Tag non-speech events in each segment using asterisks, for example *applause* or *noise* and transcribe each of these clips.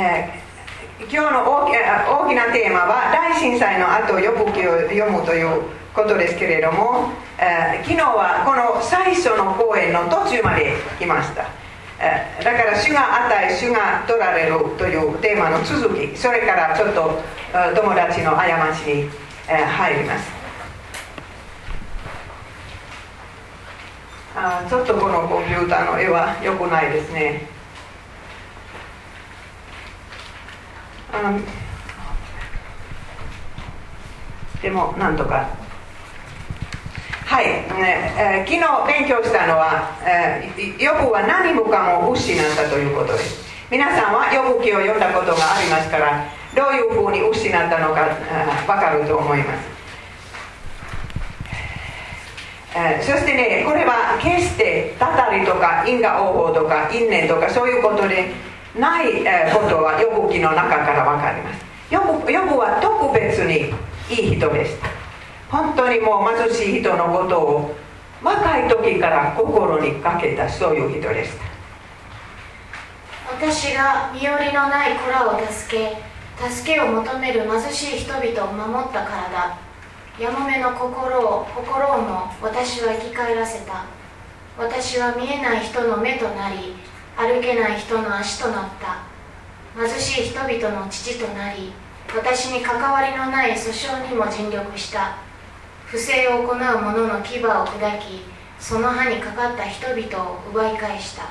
えー、今日の大きなテーマは大震災の後予告を読むということですけれども、えー、昨日はこの最初の講演の途中まで来ました、えー、だから主が与え主が取られるというテーマの続きそれからちょっと友達の過ちに、えー、入ります。あちょっとこのコンピューターの絵は良くないですね。あでもなんとか。はい、えー、昨日勉強したのは、えー、ヨブは何もかも失ったということです。皆さんはヨブ記を読んだことがありますからどういうふうに失ったのか分かると思います。えー、そしてねこれは決してたたりとか因果応報とか因縁とかそういうことでない、ことは予部記の中から分かります。予部予部は特別にいい人でした。本当にもう貧しい人のことを若い時から心にかけたそういう人でした。私が身寄りのない子らを助け助けを求める貧しい人々を守ったからだ。やもめの心を心をも私は生き返らせた。私は見えない人の目となり歩けない人の足となった。貧しい人々の父となり私に関わりのない訴訟にも尽力した。不正を行う者の牙を砕きその歯にかかった人々を奪い返した。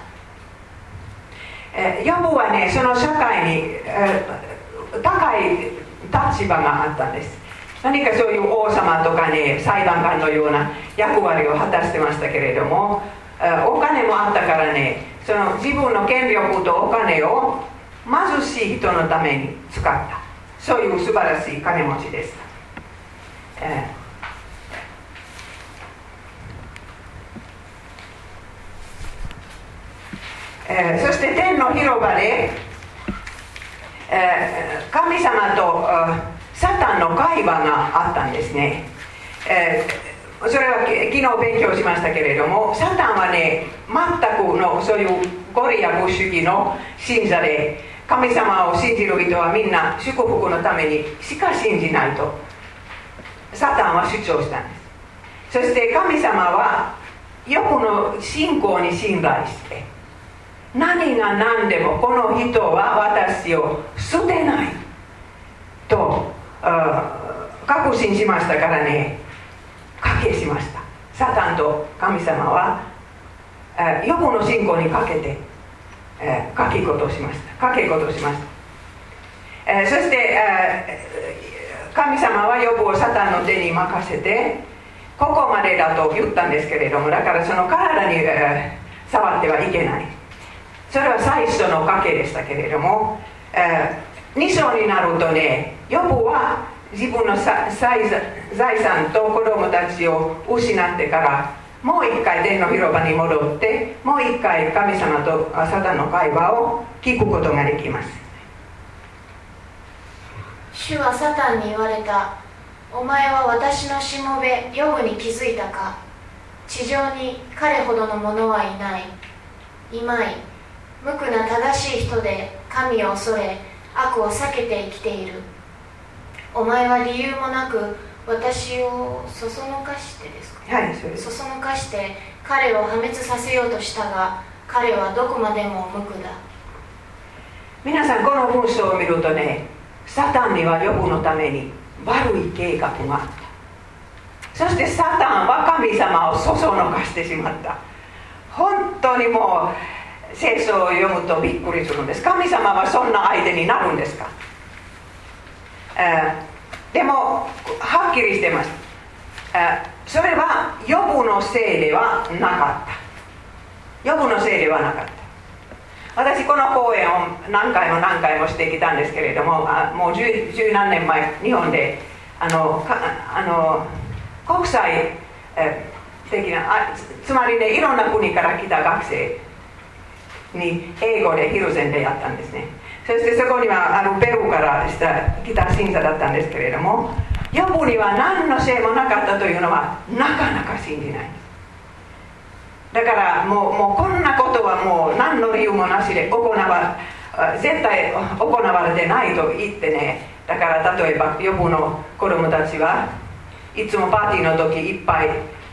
えヨブはねその社会に、え高い立場があったんです。何かそういう王様とかね裁判官のような役割を果たしてましたけれどもお金もあったからねその自分の権力とお金を貧しい人のために使った。そういう素晴らしい金持ちでした、え。ーえ。ー、そして天の広場で、えー、神様とサタンの会話があったんですね、えー、それは昨日勉強しましたけれどもサタンはね全くのそういうゴリアブ主義の信者で神様を信じる人はみんな祝福のためにしか信じないと。サタンは主張したんです。そして神様はよくの信仰に信頼して何が何でもこの人は私を捨てないと確信しましたからね。賭けしました。サタンと神様は予後の信仰にかけて賭け事をしました。賭け事をしました、そして神様は予後をサタンの手に任せてここまでだと言ったんですけれどもだからその体に触ってはいけない。それは最初の賭けでしたけれども、2章になるとねヨブは自分の財産と子供たちを失ってからもう一回天の広場に戻ってもう一回神様とサタンの会話を聞くことができます主はサタンに言われたお前は私のしもべヨブに気づいたか地上に彼ほどの者はいない今井無垢な正しい人で神を恐れ悪を避けて生きているお前は理由もなく私をそそのかしてですか、はい、そそそのかして彼を破滅させようとしたが彼はどこまでも無垢だ。皆さんこの文章を見るとねサタンには予部のために悪い計画があった。そしてサタンは神様をそそのかしてしまった。本当にもう聖書を読むとびっくりするんです。神様はそんな相手になるんですか、えー、でもはっきりしてます、えー、それは予部のせいではなかった。予部のせいではなかった。私この講演を何回も何回もしてきたんですけれどももう十十何年前日本であのあの国際、的なあつまりねいろんな国から来た学生に英語でヒルゼンでやったんですね。そしてそこにはあのペルーからした来た審査だったんですけれども予部には何のせいもなかったというのはなかなか信じない。だからもうもうこんなことはもう何の理由もなしで行わ絶対行われてないと言ってね。だから例えば予部の子供たちはいつもパーティーの時いっぱい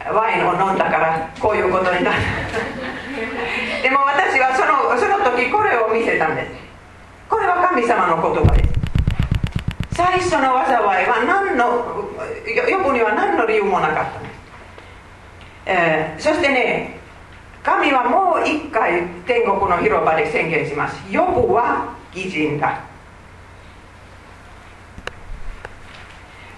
ワインを飲んだからこういうことになる。*laughs* でも私はそのその時これを見せたんです。神様の言葉です。最初の災いは何の予部には何の理由もなかったんです、えー、そしてね神はもう一回天国の広場で宣言します。予部は義人だ、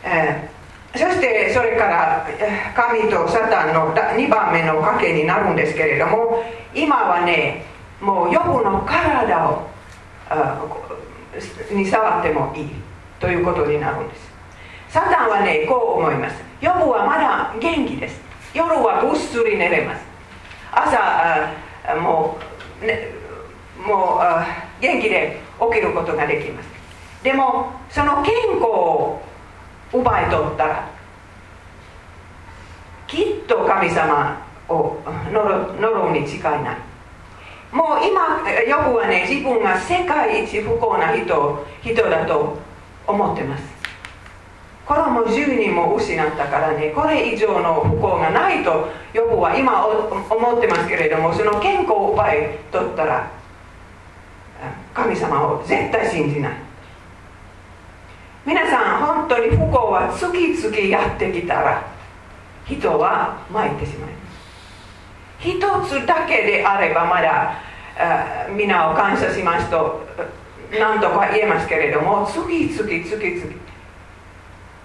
えー、そしてそれから神とサタンの2番目の賭けになるんですけれども今はねもう予部の体をに触ってもいいということになるんです。サタンはねこう思います。予部はまだ元気です。夜はぐっすり寝れます。朝もう、ね、もう元気で起きることができます。でもその健康を奪い取ったらきっと神様を呪うに違いな。いもう今よくはね自分が世界一不幸な人人だと思ってます。子供10人も失ったからねこれ以上の不幸がないとヨブは今思ってますけれどもその健康を奪い取ったら神様を絶対信じない。皆さん本当に不幸は次々やってきたら人は参ってしまいます。一つだけであればまだ皆を感謝しますと何とか言えますけれども次々次々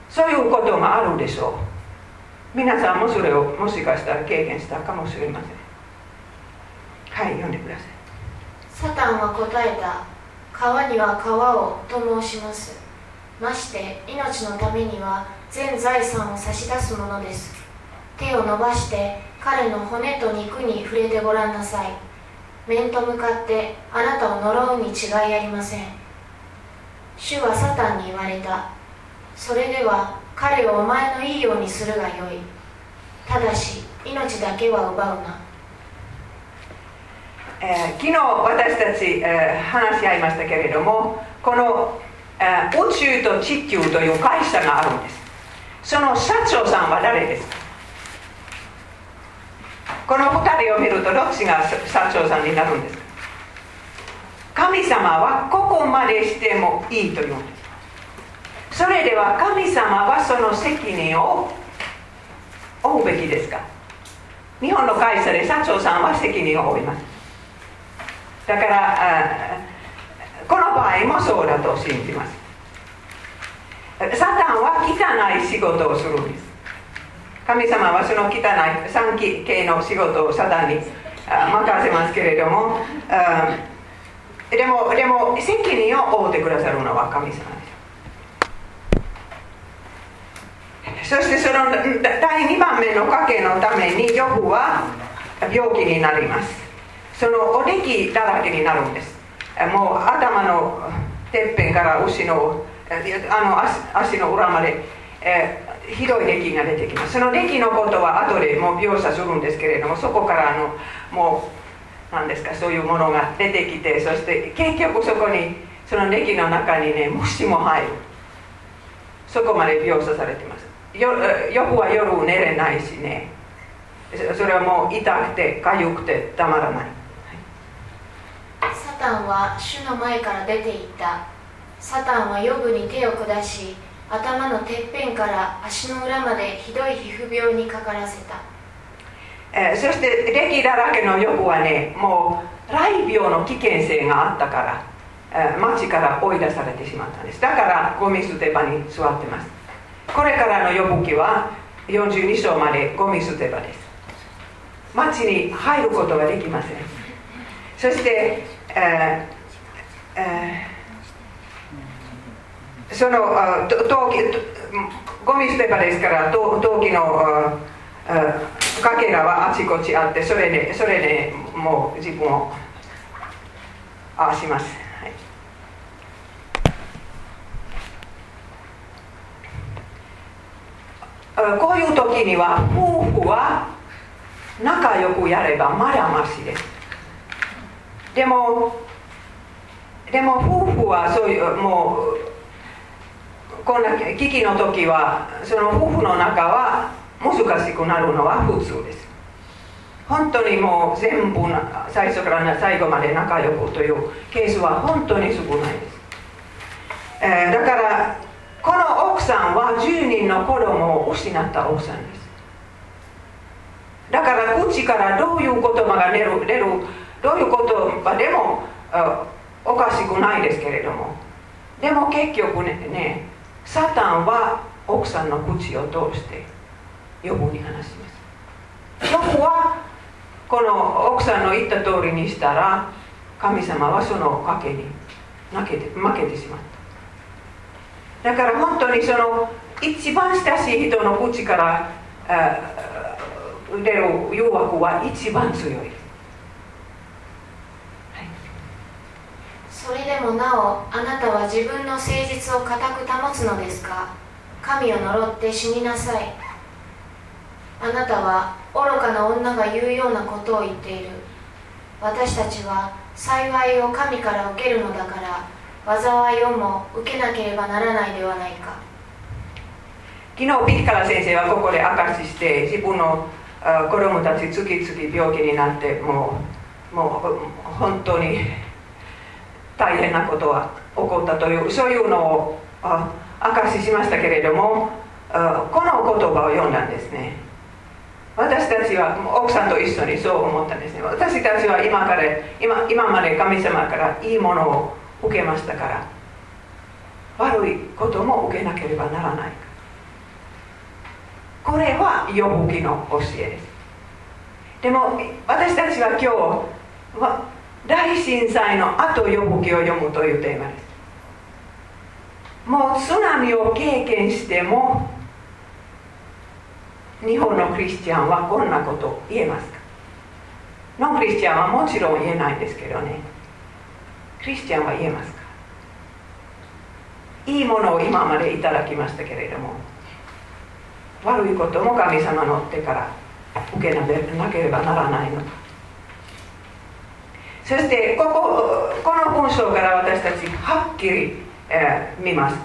そういうことがあるでしょう。皆さんもそれをもしかしたら経験したかもしれません。はい読んでください。サタンは答えた。川には川をと申します。まして命のためには全財産を差し出すものです。手を伸ばして彼の骨と肉に触れてごらんなさい。面と向かってあなたを呪うに違いありません。主はサタンに言われた。それでは彼をお前のいいようにするがよい。ただし命だけは奪うな、えー、昨日私たち、えー、話し合いましたけれどもこの、えー、宇宙と地球という会社があるんです。その社長さんは誰ですか？この2人を見るとどっちが社長さんになるんです。か神様はここまでしてもいいというんです。それでは神様はその責任を負うべきですか？日本の会社で社長さんは責任を負います。だからこの場合もそうだと信じます。サタンは汚い仕事をするんです。神様はその汚い三期系の仕事をサタンに任せますけれどもでもでも責任を負ってくださるのは神様です。そしてその第2番目の家計のためにヨブは病気になります。そのおできだらけになるんです。もう頭のてっぺんから牛のあの足の裏まで、え、ひどい歴が出てきます。その歴のことは後でもう描写するんですけれどもそこからあのもう何ですかそういうものが出てきてそして結局そこにその歴の中にね虫も入る。そこまで描写されてます。よくは夜寝れないしね。それはもう痛くて痒くてたまらない。サタンは主の前から出ていった。サタンはヨブに手を下し頭のてっぺんから足の裏までひどい皮膚病にかからせた、えー、そして歴だらけのヨブはねもう雷病の危険性があったから、えー、町から追い出されてしまったんです。だからゴミ捨て場に座ってます。これからの呼ぶ記は42章までゴミ捨て場です。町に入ることができません。そして、えーえー、その陶器ゴミ捨て場ですから陶器のかけらはあちこちあってそれでそれでもう自分をああします。はい。こういう時には夫婦は仲良くやればまだましです。でもでも夫婦はそういうもうこんな危機の時はその夫婦の中は難しくなるのは普通です。本当にもう全部最初から最後まで仲良くというケースは本当に少ないです、えー、だからこの奥さんは10人の子供を失った奥さんです。だから口からどういう言葉が出る出るどういう言葉でもおかしくないですけれども。でも結局ねねサタンは奥さんの口を通して予防に話します。ヨブはこの奥さんの言った通りにしたら神様はその賭けに負けて負けてしまった。だから本当にその一番親しい人の口から出る誘惑は一番強、い、それでもなおあなたは自分の誠実を固く保つのですか？神を呪って死になさい。あなたは愚かな女が言うようなことを言っている。私たちは幸いを神から受けるのだから災いをも受けなければならないではないか。昨日ピッカラ先生はここで証しして自分の子供たち次々病気になってもうもう本当に大変なことは起こったというそういうのを証ししましたけれどもこの言葉を読んだんですね。私たちは奥さんと一緒にそう思ったんですね。私たちは今から今今まで神様からいいものを受けましたから悪いことも受けなければならない。これは予報記の教えです。でも私たちは今日大震災の後予報記を読むというテーマです。もう津波を経験しても日本のクリスチャンはこんなこと言えますか？ノンクリスチャンはもちろん言えないんですけどね。クリスチャンは言えますか？いいものを今までいただきましたけれども悪いことも神様の手から受けなければならないのか。そしてこここの文章から私たちはっきり、えー、見ます。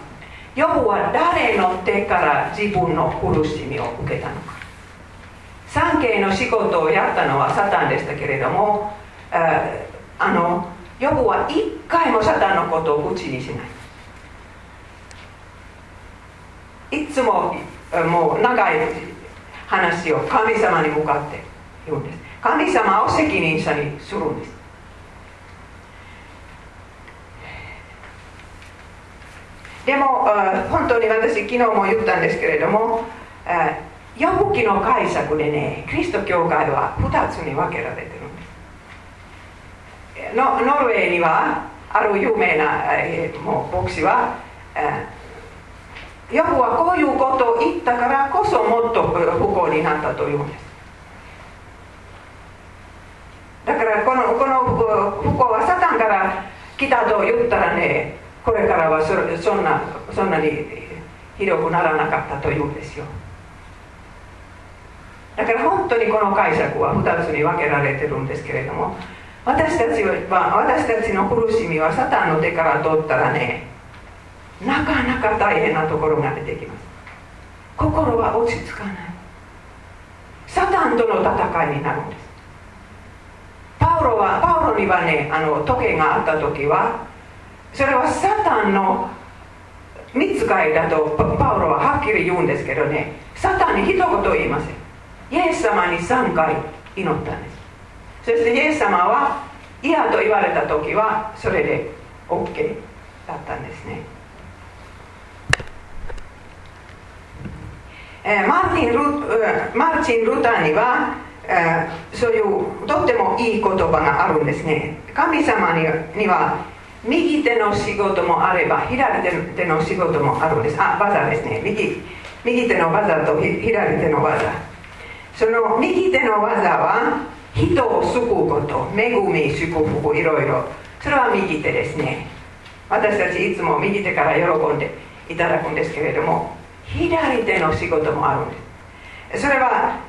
ヨブは誰の手から自分の苦しみを受けたのか。三系の仕事をやったのはサタンでしたけれどもあのヨブは一回もサタンのことを口にしない。いつももう長い話を神様に向かって言うんです。神様を責任者にするんです。でも本当に私昨日も言ったんですけれどもヨブ記の解釈でねキリスト教会は2つに分けられてるんです。ノノルウェーにはある有名な、えー、もう牧師は、えー、ヨブはこういうことを言ったからこそもっと不幸になったというんです。だからこのこの不幸はサタンから来たと言ったらねこれからはそんなそんなにひどくならなかったというんですよ。だから本当にこの解釈は2つに分けられてるんですけれども私たちは私たちの苦しみはサタンの手から取ったらねなかなか大変なところが出てきます。心は落ち着かない。サタンとの戦いになるんです。パウロはパウロにはねあの時計があった時はそれはサタンの見つかいだとパウロははっきり言うんですけどね。サタンに一言言いませんイエス様に3回祈ったんです。そしてイエス様は嫌と言われた時はそれで OK だったんですね、えー、マーティンルマーチン・ルターには、えー、そういうとってもいい言葉があるんですね。神様には右手の仕事もあれば左手の仕事もあるんです。あ技ですね。右右手の技と左手の技。その右手の技は人を救うこと恵み祝福いろいろ。それは右手ですね。私たちいつも右手から喜んでいただくんですけれども左手の仕事もあるんです。それは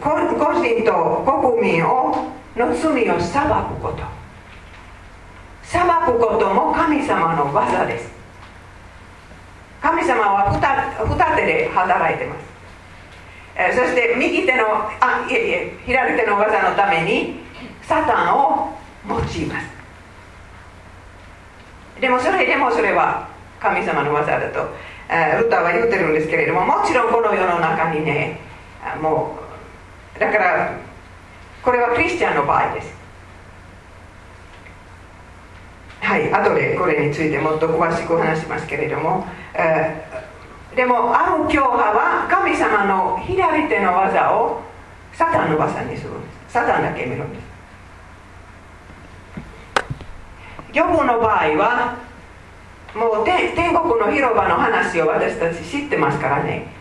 個人と国民をの罪を裁くこと。裁くことも神様の技です。神様は二手で働いてます。えそして右手のあいえいえ左手の技のためにサタンを用います。でもそれでもそれは神様の技だとルターは言ってるんですけれどももちろんこの世の中にねもうだからこれはクリスチャンの場合です。はい後でこれについてもっと詳しく話しますけれども、えー、でもある教派は神様の左手の技をサタンの技にするんです。サタンだけ見るんです。ヨブの場合はもう天国の広場の話を私たち知ってますからね。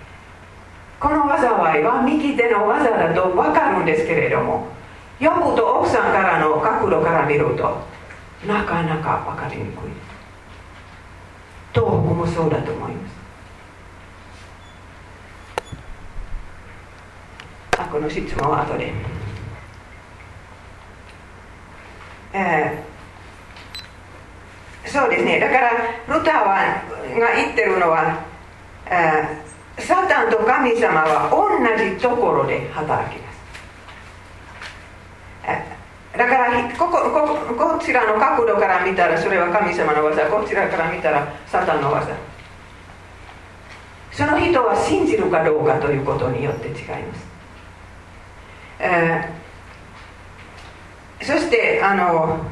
この災いは右手の技だと分かるんですけれどもヨブと奥さんからの角度から見るとなかなか分かりに。くいともそうだと思います。あこの質問は後で。えー、そうですね。だからルターはが言ってるのは、えー、サタンと神様は同じところで働きます、だからここここちらの角度から見たらそれは神様の技。こちらから見たらサタンの技。その人は信じるかどうかということによって違います、えー、そしてあの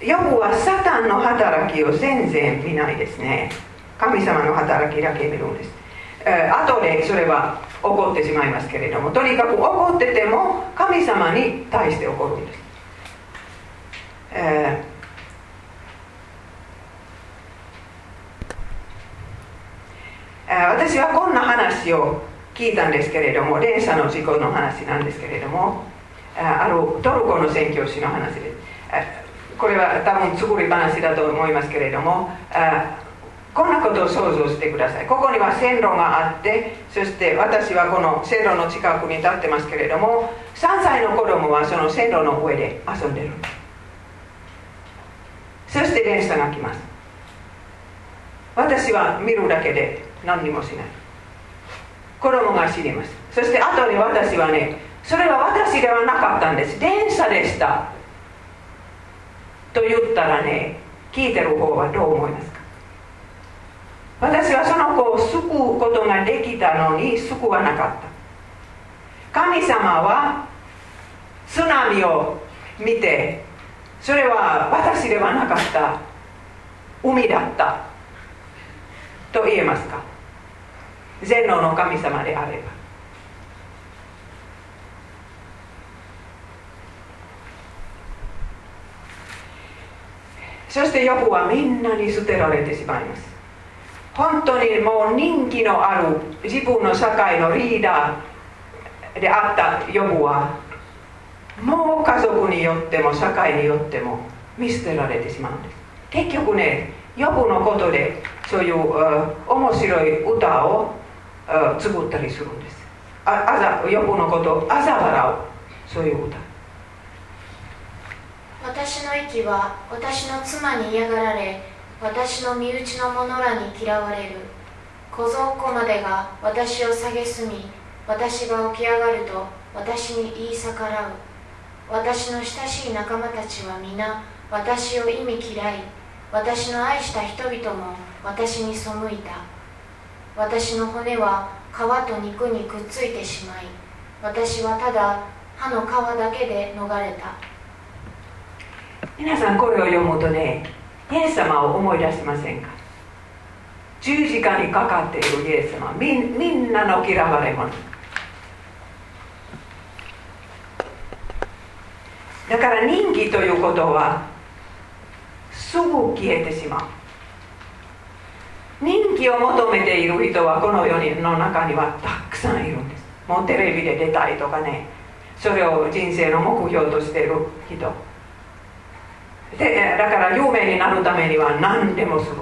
ヨブはサタンの働きを全然見ないですね。神様の働きだけ見るんです、えー、後でそれは起こってしまいますけれどもとにかく起こってても神様に対して起こるんです、えー、私はこんな話を聞いたんですけれども連鎖の事故の話なんですけれどもあるトルコの宣教師の話です。これは多分作り話だと思いますけれどもこんなことを想像してください。ここには線路があってそして私はこの線路の近くに立ってますけれども3歳の子供はその線路の上で遊んでる。そして電車が来ます。私は見るだけで何にもしない。子供が死にます。そして後で私はねそれは私ではなかったんです。電車でした。と言ったらね聞いてる方はどう思います？私はその子を救うことができたのに救わなかった。神様は津波を見てそれは私ではなかった海だった。と言えますか。全能の神様であれば。そしてヨブはみんなに捨てられてしまいます。本当にもう人気のある自分の社会のリーダーであったヨブはもう家族によっても社会によっても見捨てられてしまうんです。結局ねヨブのことでそういう面白い歌を作ったりするんです。ああざヨブのことを嘲笑うそういう歌。私の息は私の妻に嫌がられ私の身内の者らに嫌われる。小僧子までが私を蔑み私が起き上がると私に言い逆らう。私の親しい仲間たちは皆私を意味嫌い。私の愛した人々も私に背いた。私の骨は皮と肉にくっついてしまい私はただ歯の皮だけで逃れた。皆さんこれを読むとね。イエス様を思い出しませんか？十字架にかかっているイエス様。みみんなの嫌われ者。だから人気ということはすぐ消えてしまう。人気を求めている人はこの世の中にはたくさんいるんです。もうテレビで出たいとかね。それを人生の目標としている人。でだから有名になるためには何でもする。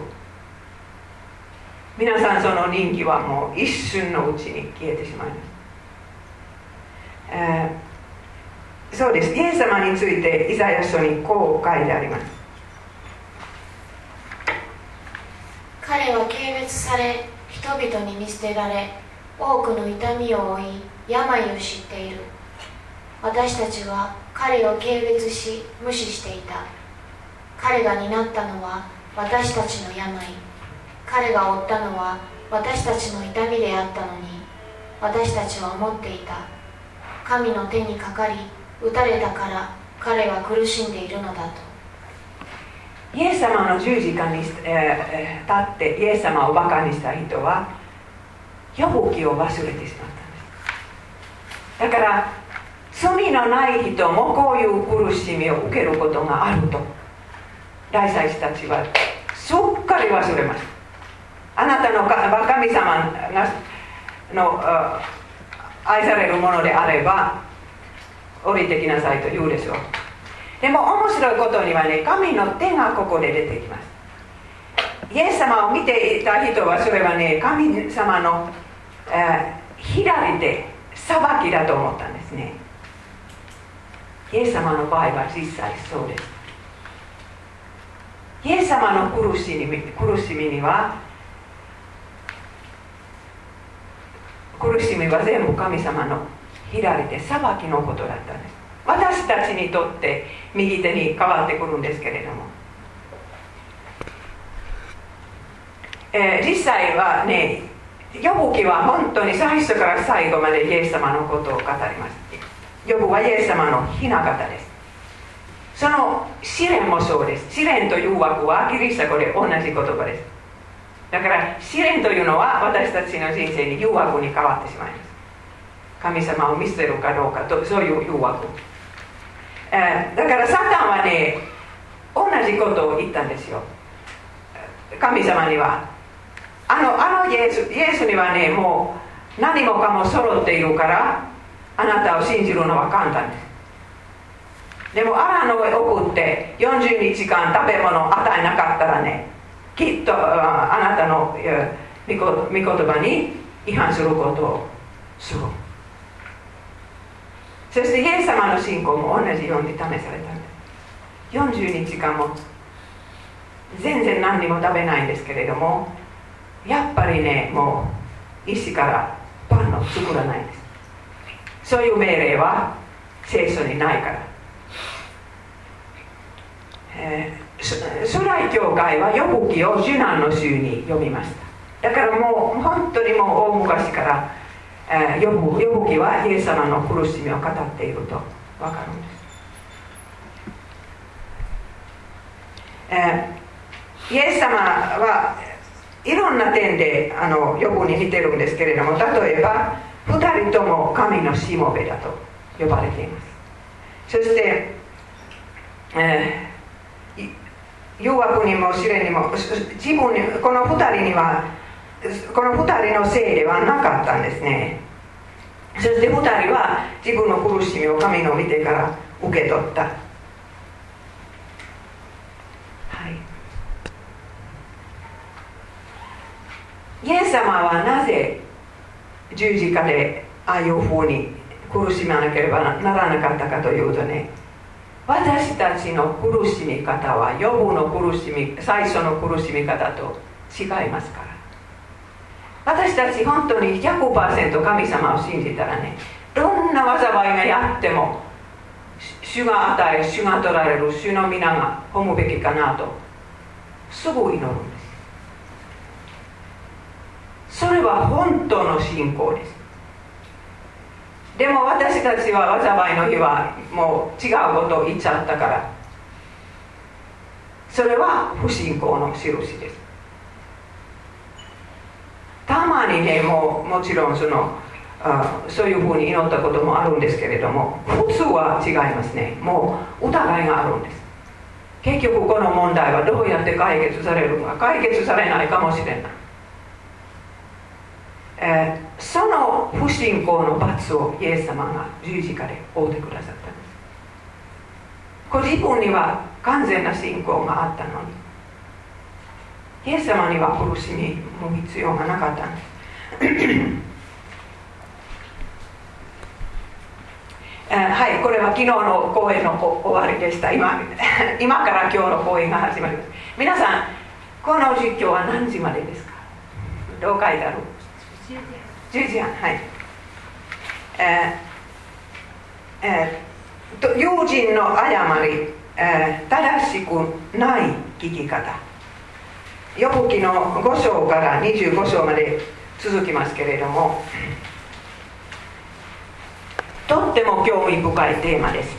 皆さんその人気はもう一瞬のうちに消えてしまいます、えー、そうです。イエス様についてイザヤ書にこう書いてあります。彼は軽蔑され人々に見捨てられ多くの痛みを負い病を知っている。私たちは彼を軽蔑し無視していた。彼が担ったのは私たちの病。彼が負ったのは私たちの痛みであったのに。私たちは思っていた。神の手にかかり打たれたから彼は苦しんでいるのだと。イエス様の十字架に、えー、立ってイエス様をバカにした人は予防記を忘れてしまったんです。だから罪のない人もこういう苦しみを受けることがあると。大祭司たちはすっかり忘れました。あなたの神様がの愛されるものであれば降りてきなさいと言うでしょうでも面白いことにはね神の手がここで出てきますイエス様を見ていた人はそれはね神様の、えー、左手裁きだと思ったんですねイエス様の場合は実際そうですイエス様の苦しみ苦しみには苦しみは全部神様の左手裁きのことだったんです。私たちにとって右手に変わってくるんですけれども、えー、実際はねヨブ記は本当に最初から最後までイエス様のことを語ります。ヨブはイエス様の雛形です。その試練もそうです試練という枠はキリスト語で同じ言葉ですだから試練というのは私たちの人生に誘惑に変わってしまいます神様を見捨てるかどうかとそういう誘惑、えー、だからサタンはね同じことを言ったんですよ神様にはあのあのイエスイエスにはねもう何もかも揃っているからあなたを信じるのは簡単ですでもアラの上送って40日間食べ物を与えなかったらねきっとあなたの御言葉に違反することをする。そしてイエス様の信仰も同じように試されたんです40日間も全然何にも食べないんですけれどもやっぱりねもう石からパンを作らないんです。そういう命令は聖書にないから、えー、初代教会は予告記を受難の週に読みました。だからもう本当にもう大昔からえー、ヨブヨブ記はイエス様の苦しみを語っていると分かるんです、えー、イエス様はいろんな点であのヨブに似てるんですけれども例えば2人とも神のしもべだと呼ばれています。そして、えー、誘惑にも試練にも自分にこの2人にはこの2人のせいではなかったんですね。そして2人は自分の苦しみを神の見てから受け取った。はい。イエス様はなぜ十字架でああいうふうに苦しまなければならなかったかというとね私たちの苦しみ方は予防の苦しみ最初の苦しみ方と違いますから。私たち本当に100%神様を信じたらねどんな災いがやっても主が与え主が取られる主の皆が褒むべきかなとすぐ祈るんです。それは本当の信仰です。でも私たちは災いの日はもう違うことを言っちゃったから。それは不信仰の印です。たまにねもうもちろんそのあそういうふうに祈ったこともあるんですけれども普通は違いますね。もう疑いがあるんです。結局この問題はどうやって解決されるか解決されないかもしれない、えー、その不信仰の罰をイエス様が十字架で負ってくださったんです。ご自分には完全な信仰があったのにイエス様には苦しみも必要がなかったんです。*coughs* はいこれは昨日の講演の終わりでした。今 *laughs* 今から今日の講演が始まります。皆さんこの実況は何時までですか？どう書いてある？十字架はい。えー、えー、と友人の誤り、えー、正しくない聞き方。ヨブ記の5章から25章まで続きますけれどもとっても興味深いテーマです。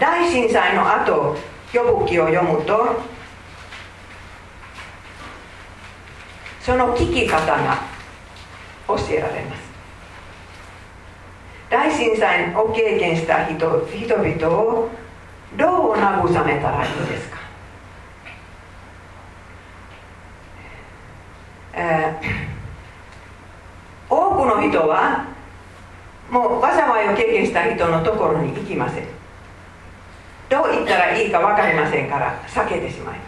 大震災の後予ブ記を読むとその聞き方が教えられます。大震災を経験した人人々をどう慰めたらいいですか、えー、多くの人はもう災いを経験した人のところに行きません。どう言ったらいいか分かりませんから避けてしまいます。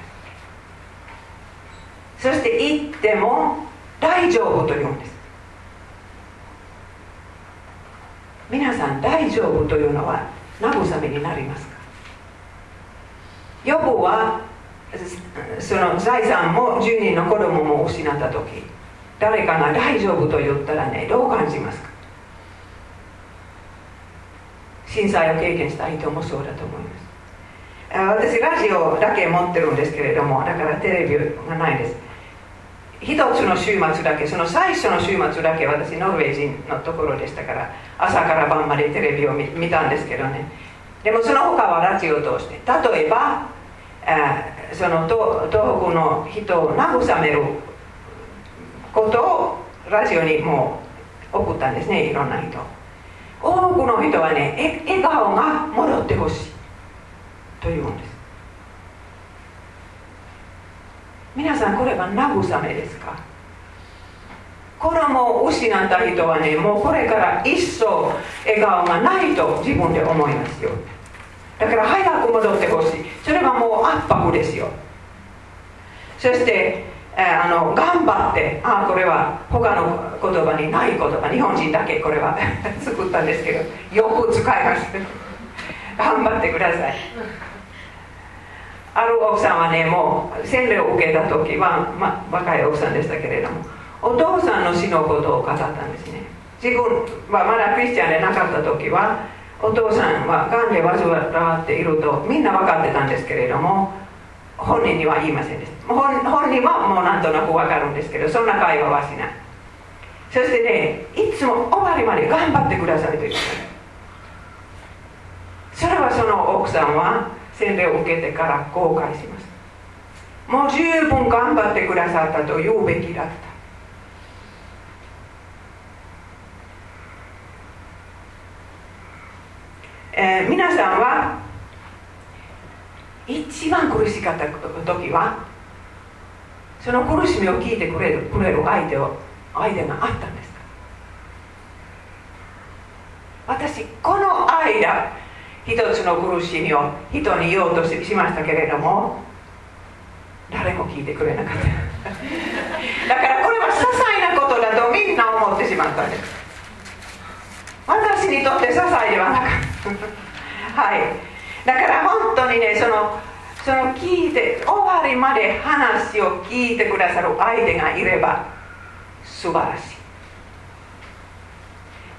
そして言っても大丈夫と言うんです。皆さん大丈夫というのは慰めになりますか？予防はその財産も10人の子供も失った時誰かが大丈夫と言ったらねどう感じますか？震災を経験した人もそうだと思います。私ラジオだけ持ってるんですけれどもだからテレビがないです。一つの週末だけその最初の週末だけ私ノルウェー人のところでしたから朝から晩までテレビを見たんですけどね。でもその他はラジオを通して例えばその東北の人を慰めることをラジオにもう送ったんですねいろんな人。多くの人はね笑顔が戻ってほしいというんです。皆さんこれは慰めですか？子供を失った人はねもうこれから一層笑顔がないと自分で思いますよ。だから早く戻ってほしい。それはもう圧迫ですよ。そしてあの頑張ってあこれは他の言葉にない言葉。日本人だけこれは *laughs* 作ったんですけどよく使います。頑張ってください。ある奥さんはねもう洗礼を受けた時は、まあ、若い奥さんでしたけれどもお父さんの死のことを語ったんですね。自分はまだクリスチャンでなかった時はお父さんはがんで患っているとみんな分かってたんですけれども本人には言いませんでした。本人はもうなんとなく分かるんですけどそんな会話はしない。そしてねいつも終わりまで頑張ってくださいと言ってそれはその奥さんは洗礼を受けてから後悔しますもう十分頑張ってくださったと言うべきだった。えー、皆さんは一番苦しかった時はその苦しみを聞いてくれるくれる相手を相手があったんですか？私この間一つの苦しみを人に言おうとしましたけれども誰も聞いてくれなかった。*laughs* だからこれは些細なことだとみんな思ってしまったんです。私にとって些細ではなかった。*laughs* はい。だから本当にねそのその聞いて終わりまで話を聞いてくださる相手がいれば素晴らしい。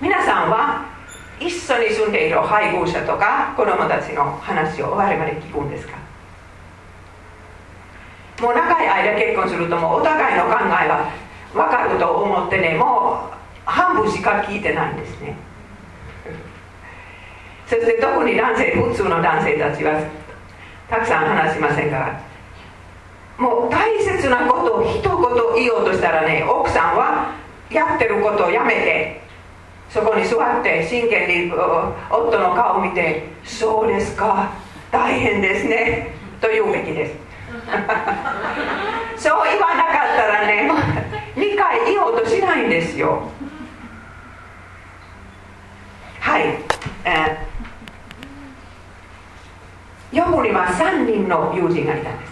皆さんは一緒に住んでいる配偶者とか子供たちの話を我々聞くんですか？もう長い間結婚するともお互いの考えが分かると思ってねもう半分しか聞いてないんですね。*laughs* そして特に男性普通の男性たちはたくさん話しませんからもう大切なことを一言言おうとしたらね奥さんはやってることをやめてそこに座って真剣に夫の顔を見て「そうですか。大変ですね」と言うべきです。*laughs* そう言わなかったらね2回言おうとしないんですよ。はい。えー、ヨブには3人の友人がいたんです。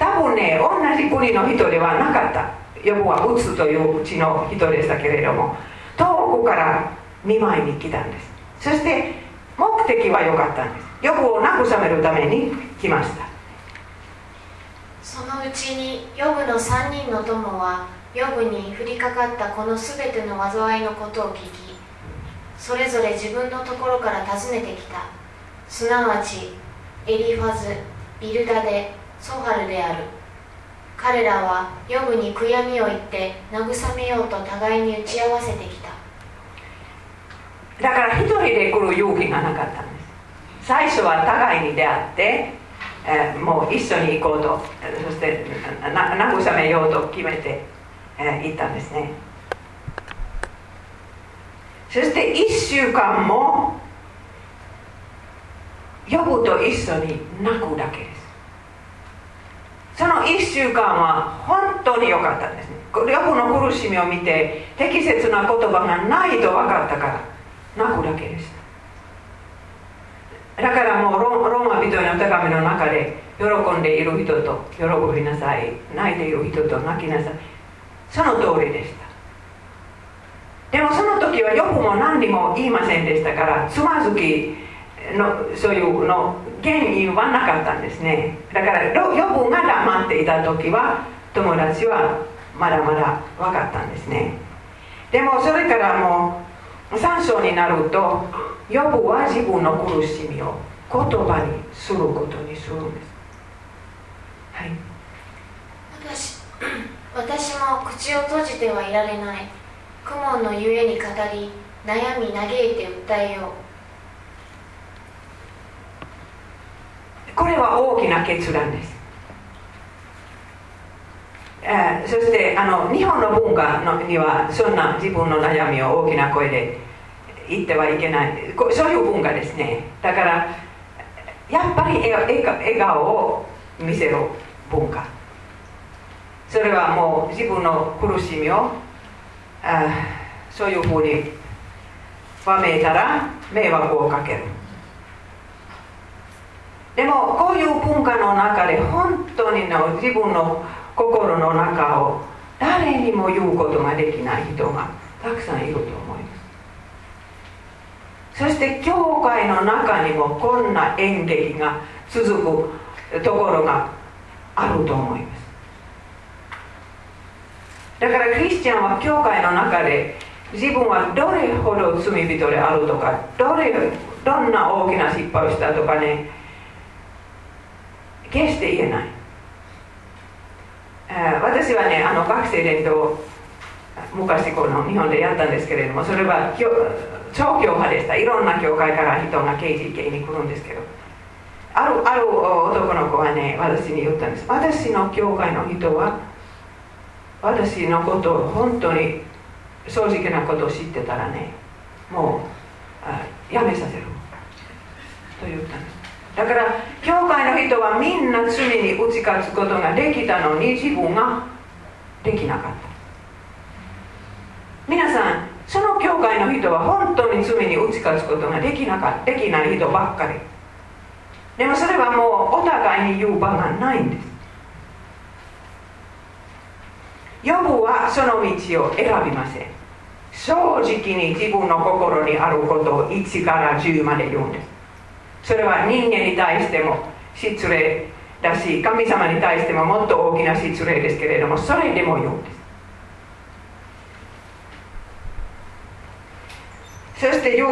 多分ね同じ国の人ではなかった。ヨブはウツといううちの人でしたけれども。遠くから見舞いに来たんです。そして目的は良かったんです。欲を慰めるために来ました。そのうちにヨブの3人の友はヨブに降りかかったこのすべての災いのことを聞きそれぞれ自分のところから訪ねてきた。すなわちエリファズビルダデソハルである。彼らはヨブに悔やみを言って慰めようと互いに打ち合わせてきた。だから一人で来る勇気がなかったんです。最初は互いに出会って、えー、もう一緒に行こうとそしてな慰めようと決めて、えー、行ったんですね。そして1週間も呼ぶと一緒に泣くだけです。その1週間は本当に良かったんですね。呼ぶの苦しみを見て適切な言葉がないと分かったから。泣くだけでした。だからもうローマ人への手紙の中で喜んでいる人と喜びなさい。泣いている人と泣きなさい。その通りでした。でもその時はよくも何にも言いませんでしたからつまずきのそういうの原因はなかったんですね。だから予分が黙っていた時は友達はまだまだ分かったんですね。でもそれからもう3章になると予分は自分の苦しみを言葉にすることにするんです。はい。私 *clears throat* 私も口を閉じてはいられない。苦悶のゆえに語り悩み嘆いて訴えよう。これは大きな決断です、えー、そしてあの日本の文化のにはそんな自分の悩みを大きな声で言ってはいけないそういう文化ですねだからやっぱり笑顔を見せる文化それはもう自分の苦しみをあそういうふうにわめいたら迷惑をかけるでもこういう文化の中で本当にの自分の心の中を誰にも言うことができない人がたくさんいると思います。そして教会の中にもこんな演劇が続くところがあると思います。だからクリスチャンは教会の中で自分はどれほど罪人であるとかどれどんな大きな失敗をしたとかね決して言えない、え、私はねあの学生伝統昔この日本でやったんですけれどもそれは超教派でした。いろんな教会から人が KGK に来るんですけど。あるある男の子はね私に言ったんです。私の教会の人は私のことを本当に正直なことを知ってたらねもうやめさせると言ったんです。だから教会の人はみんな罪に打ち勝つことができたのに自分ができなかった。皆さんその教会の人は本当に罪に打ち勝つことができなかできない人ばっかり。でもそれはもうお互いに言う場がないんです。ヨブはその道を選びません。正直に自分の心にあることを1から10まで言うんです。それは人間に対しても失礼だし神様に対してももっと大きな失礼ですけれどもそれでも言うです。そして友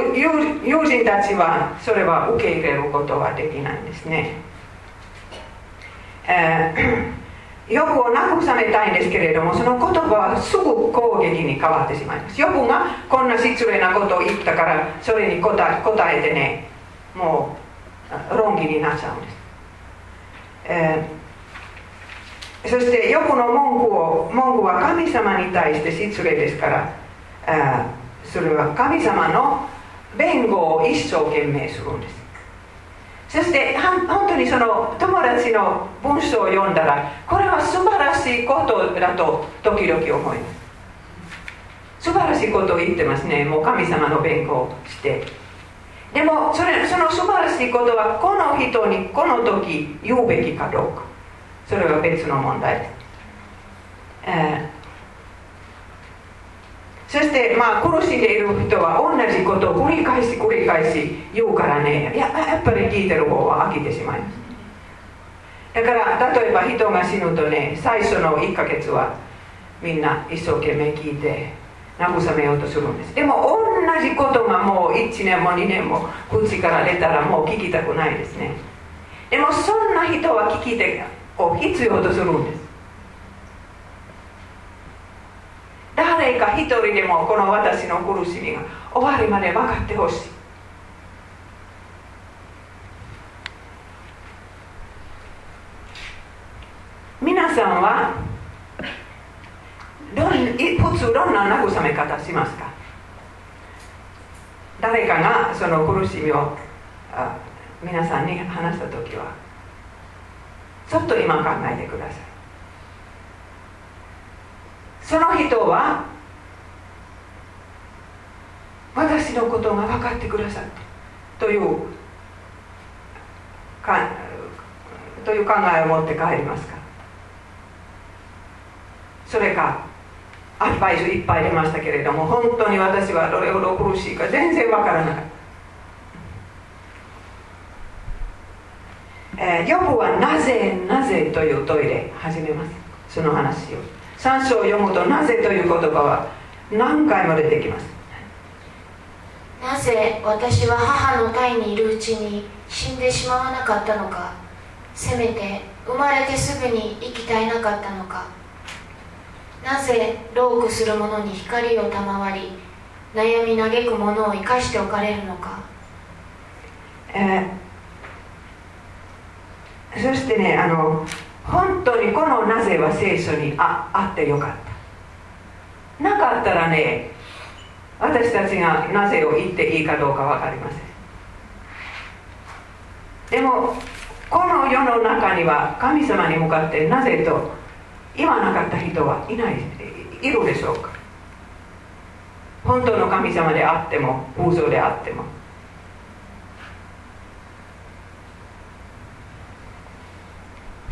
人たちはそれは受け入れることはできないんですね、えー *coughs* 欲を慰めたいんですけれどもその言葉はすぐ攻撃に変わってしまいます。欲がこんな失礼なことを言ったからそれに答え答えてね。もう論議になっちゃうんです、えー、そして欲の文句を文句は神様に対して失礼ですから、えー、それは神様の弁護を一生懸命するんですそして本当にその友達の文章を読んだらこれは素晴らしいことだと時々思います素晴らしいことを言ってますねもう神様の弁護をしてでもそれその素晴らしいことはこの人にこの時言うべきかどうか。それは別の問題です、えー。そしてまあ苦しんでいる人は同じことを繰り返し繰り返し言うからね。ややっぱり聞いてる方は飽きてしまいます。だから例えば人が死ぬとね最初の1ヶ月はみんな一生懸命聞いて慰めようとするんです。でも同じことがもう1年も2年も口から出たらもう聞きたくないですね。でもそんな人は聞き手を必要とするんです。誰か一人でもこの私の苦しみが終わりまで分かってほしい。皆さんは普通どんな慰め方しますか？誰かがその苦しみを皆さんに話した時はちょっと今考えてください。その人は私のことが分かってくださった。というかという考えを持って帰りますか？それかアドバイスいっぱい出ましたけれども本当に私はどれほど苦しいか全然わからない、えー、ヨブはなぜなぜという問いで始めます。その話を。3章を読むとなぜという言葉は何回も出てきます。なぜ私は母の胎にいるうちに死んでしまわなかったのか。せめて生まれてすぐに生き絶えなかったのか。なぜロークする者に光を賜り悩み嘆く者を生かしておかれるのか、えー、そしてねあの本当にこの「なぜ」は聖書にああってよかった。なかったらね私たちがなぜを言っていいかどうか分かりません。でもこの世の中には神様に向かってなぜと言わなかった人はいないいるでしょうか。本当の神様であっても嘘であっても。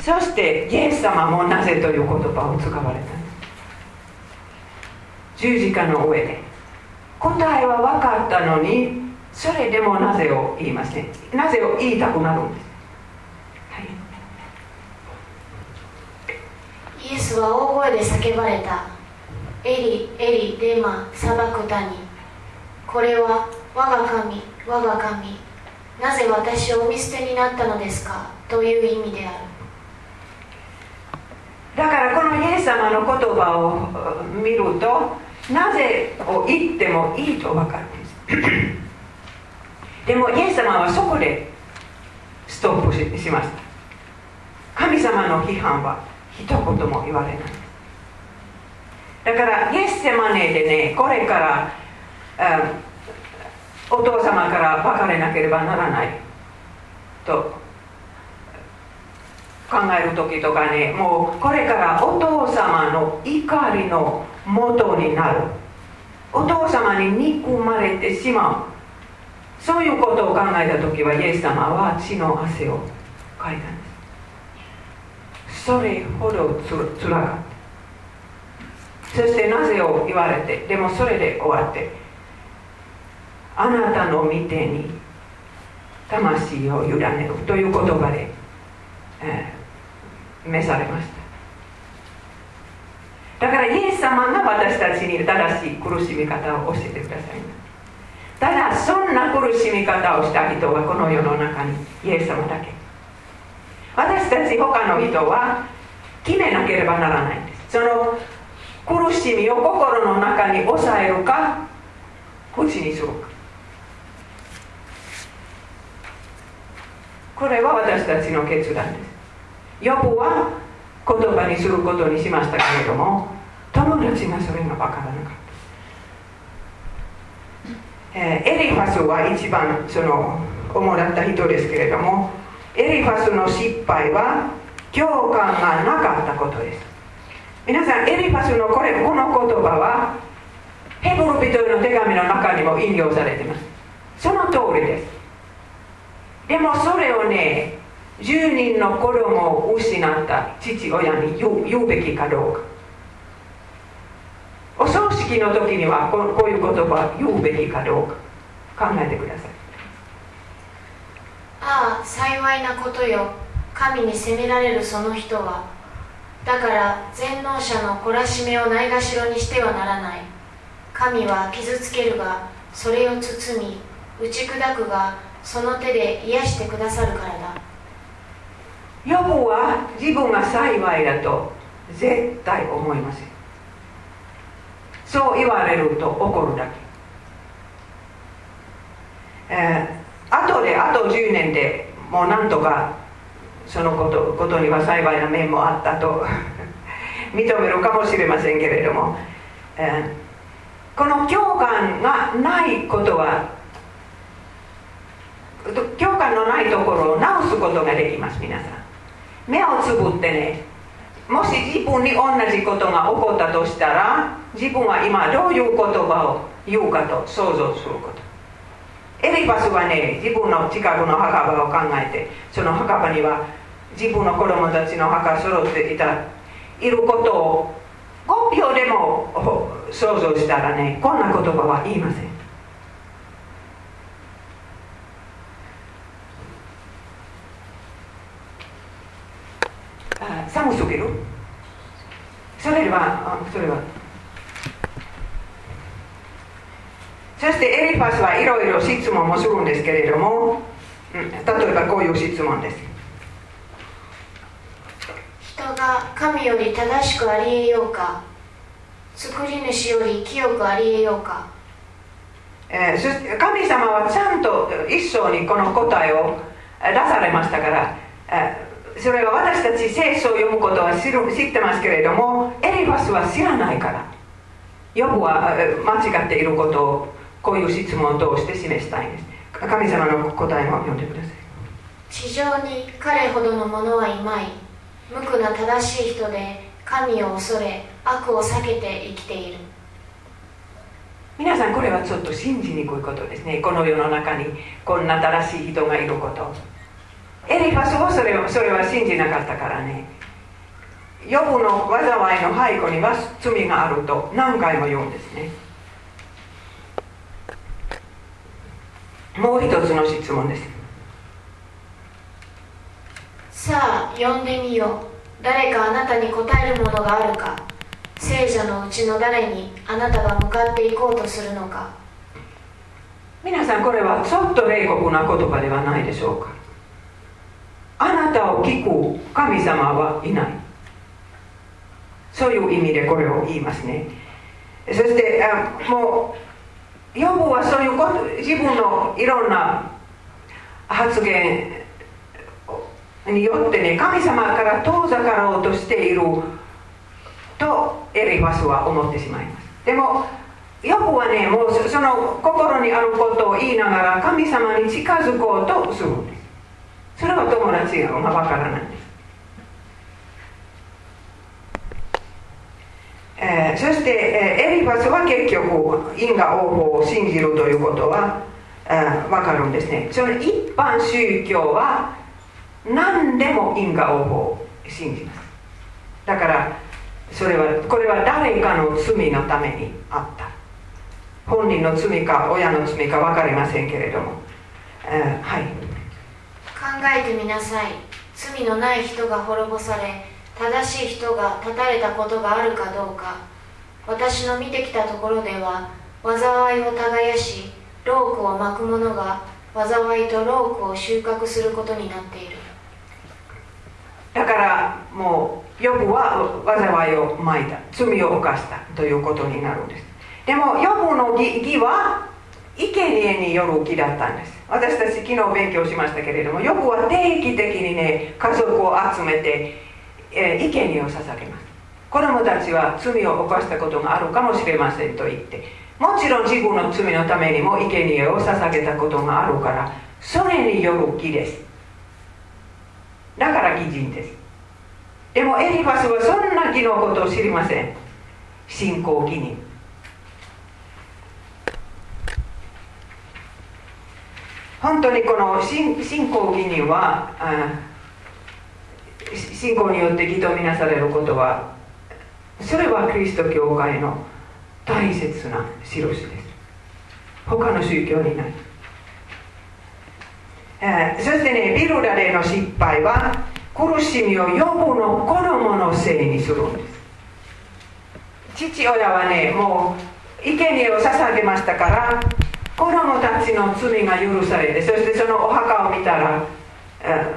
そしてイエス様もなぜという言葉を使われた十字架の上で。答えは分かったのにそれでもなぜを言いません？なぜを言いたくなるんです？イエスは大声で叫ばれた。エリエリデマサバクタニこれは我が神我が神。なぜ私をお見捨てになったのですか？という意味である。だからこのイエス様の言葉を見るとなぜを言ってもいいと分かるんです。でもイエス様はそこでストップしました。神様の批判は一言も言われない。だからイエス様ねでねこれからお父様から別れなければならない。と考える時とかねもうこれからお父様の怒りの元になる。お父様に憎まれてしまう。そういうことを考えた時はイエス様は血の汗をかいたんです。それほどつらかったそしてなぜを言われてでもそれで終わって。あなたの御手に魂を委ねるという言葉で、えー、召されました。だからイエス様が私たちに正しい苦しみ方を教えてくださいただそんな苦しみ方をした人はこの世の中にイエス様だけ。私たち他の人は決めなければならないんです。その苦しみを心の中に抑えるか口にするか。これは私たちの決断です。ヨブは言葉にすることにしましたけれども友達がそれが分からなかった、えー、エリファスは一番その主だった人ですけれどもエリファスの失敗は共感がなかったことです。皆さんエリファスのこれこの言葉はヘブル人の手紙の中にも引用されています。その通りです。でもそれをね10人の子供を失った父親に言うべきかどうか。お葬式の時にはこういう言葉を言うべきかどうか。考えてください。ああ幸いなことよ。神に責められるその人は。だから全能者の懲らしめをないがしろにしてはならない。神は傷つけるがそれを包み打ち砕くがその手で癒してくださるからだ。ヨブは自分が幸いだと絶対思いません。そう言われると怒るだけ、えー、後であと10年でもうなんとかそのことことには幸いな面もあったと *laughs* 認めるかもしれませんけれども、えー、この共感がないことは共感のないところを直すことができます皆さん。目をつぶってねもし自分に同じことが起こったとしたら自分は今どういう言葉を言うかと想像すること。エリパスはね自分の近くの墓場を考えてその墓場には自分の子供たちの墓揃っていたいることを5秒でも想像したらねこんな言葉は言いません寒すぎるそれはそれはそしてエリパスはいろいろ質問もするんですけれども、うん、例えばこういう質問です。人が神より正しくありえようか作り主より清くありえようか、えー、神様はちゃんと一層にこの答えを出されましたから、えー、それは私たち聖書を読むことは知る知ってますけれどもエリファスは知らないから。ヨブは間違っていることをこういう質問を通して示したいんです。神様の答えも読んでください。地上に彼ほどの者はいまい。無垢な正しい人で神を恐れ悪を避けて生きている。皆さんこれはちょっと信じにくいことですね。この世の中にこんな正しい人がいること。エリファスはそれそれは信じなかったからね。ヨブの災いの背後には罪があると何回も言うんですねもう一つの質問です。さあ呼んでみよう。誰かあなたに答えるものがあるか。聖者のうちの誰にあなたが向かっていこうとするのか。皆さんこれはちょっと冷酷な言葉ではないでしょうか。あなたを聞く神様はいない。そういう意味でこれを言いますね。そしてあもうヨブはそういうこと自分のいろんな発言によってね神様から遠ざかろうとしているとエリファスは思ってしまいます。でもヨブはねもうその心にあることを言いながら神様に近づこうとするんです。それは友達がわからないんです。そして、エリファスは結局因果応報を信じるということは、えー、分かるんですね。その一般宗教は何でも因果応報を信じます。だからそれはこれは誰かの罪のためにあった。本人の罪か親の罪か分かりませんけれども、え、はい。考えてみなさい。罪のない人が滅ぼされ正しい人が立たれたことがあるかどうか。私の見てきたところでは災いを耕しロークを巻く者が災いとロークを収穫することになっている。だからもうヨブは災いをまいた罪を犯したということになるんです。でもヨブの義は生贄による義だったんです。私たち昨日勉強しましたけれどもヨブは定期的にね家族を集めてえー、生贄を捧げます。子供たちは罪を犯したことがあるかもしれませんと言ってもちろん自分の罪のためにも生贄を捧げたことがあるからそれによる義です。だから義人です。でもエリファスはそんな義のことを知りません。信仰義人。本当にこの信仰義人は信仰によって義とみなされることはそれはキリスト教会の大切な印です。他の宗教にない、えー、そしてねビルダでの失敗は苦しみを予部の子供のせいにするんです。父親はねもう生贄を捧げましたから子供たちの罪が許されてそしてそのお墓を見たら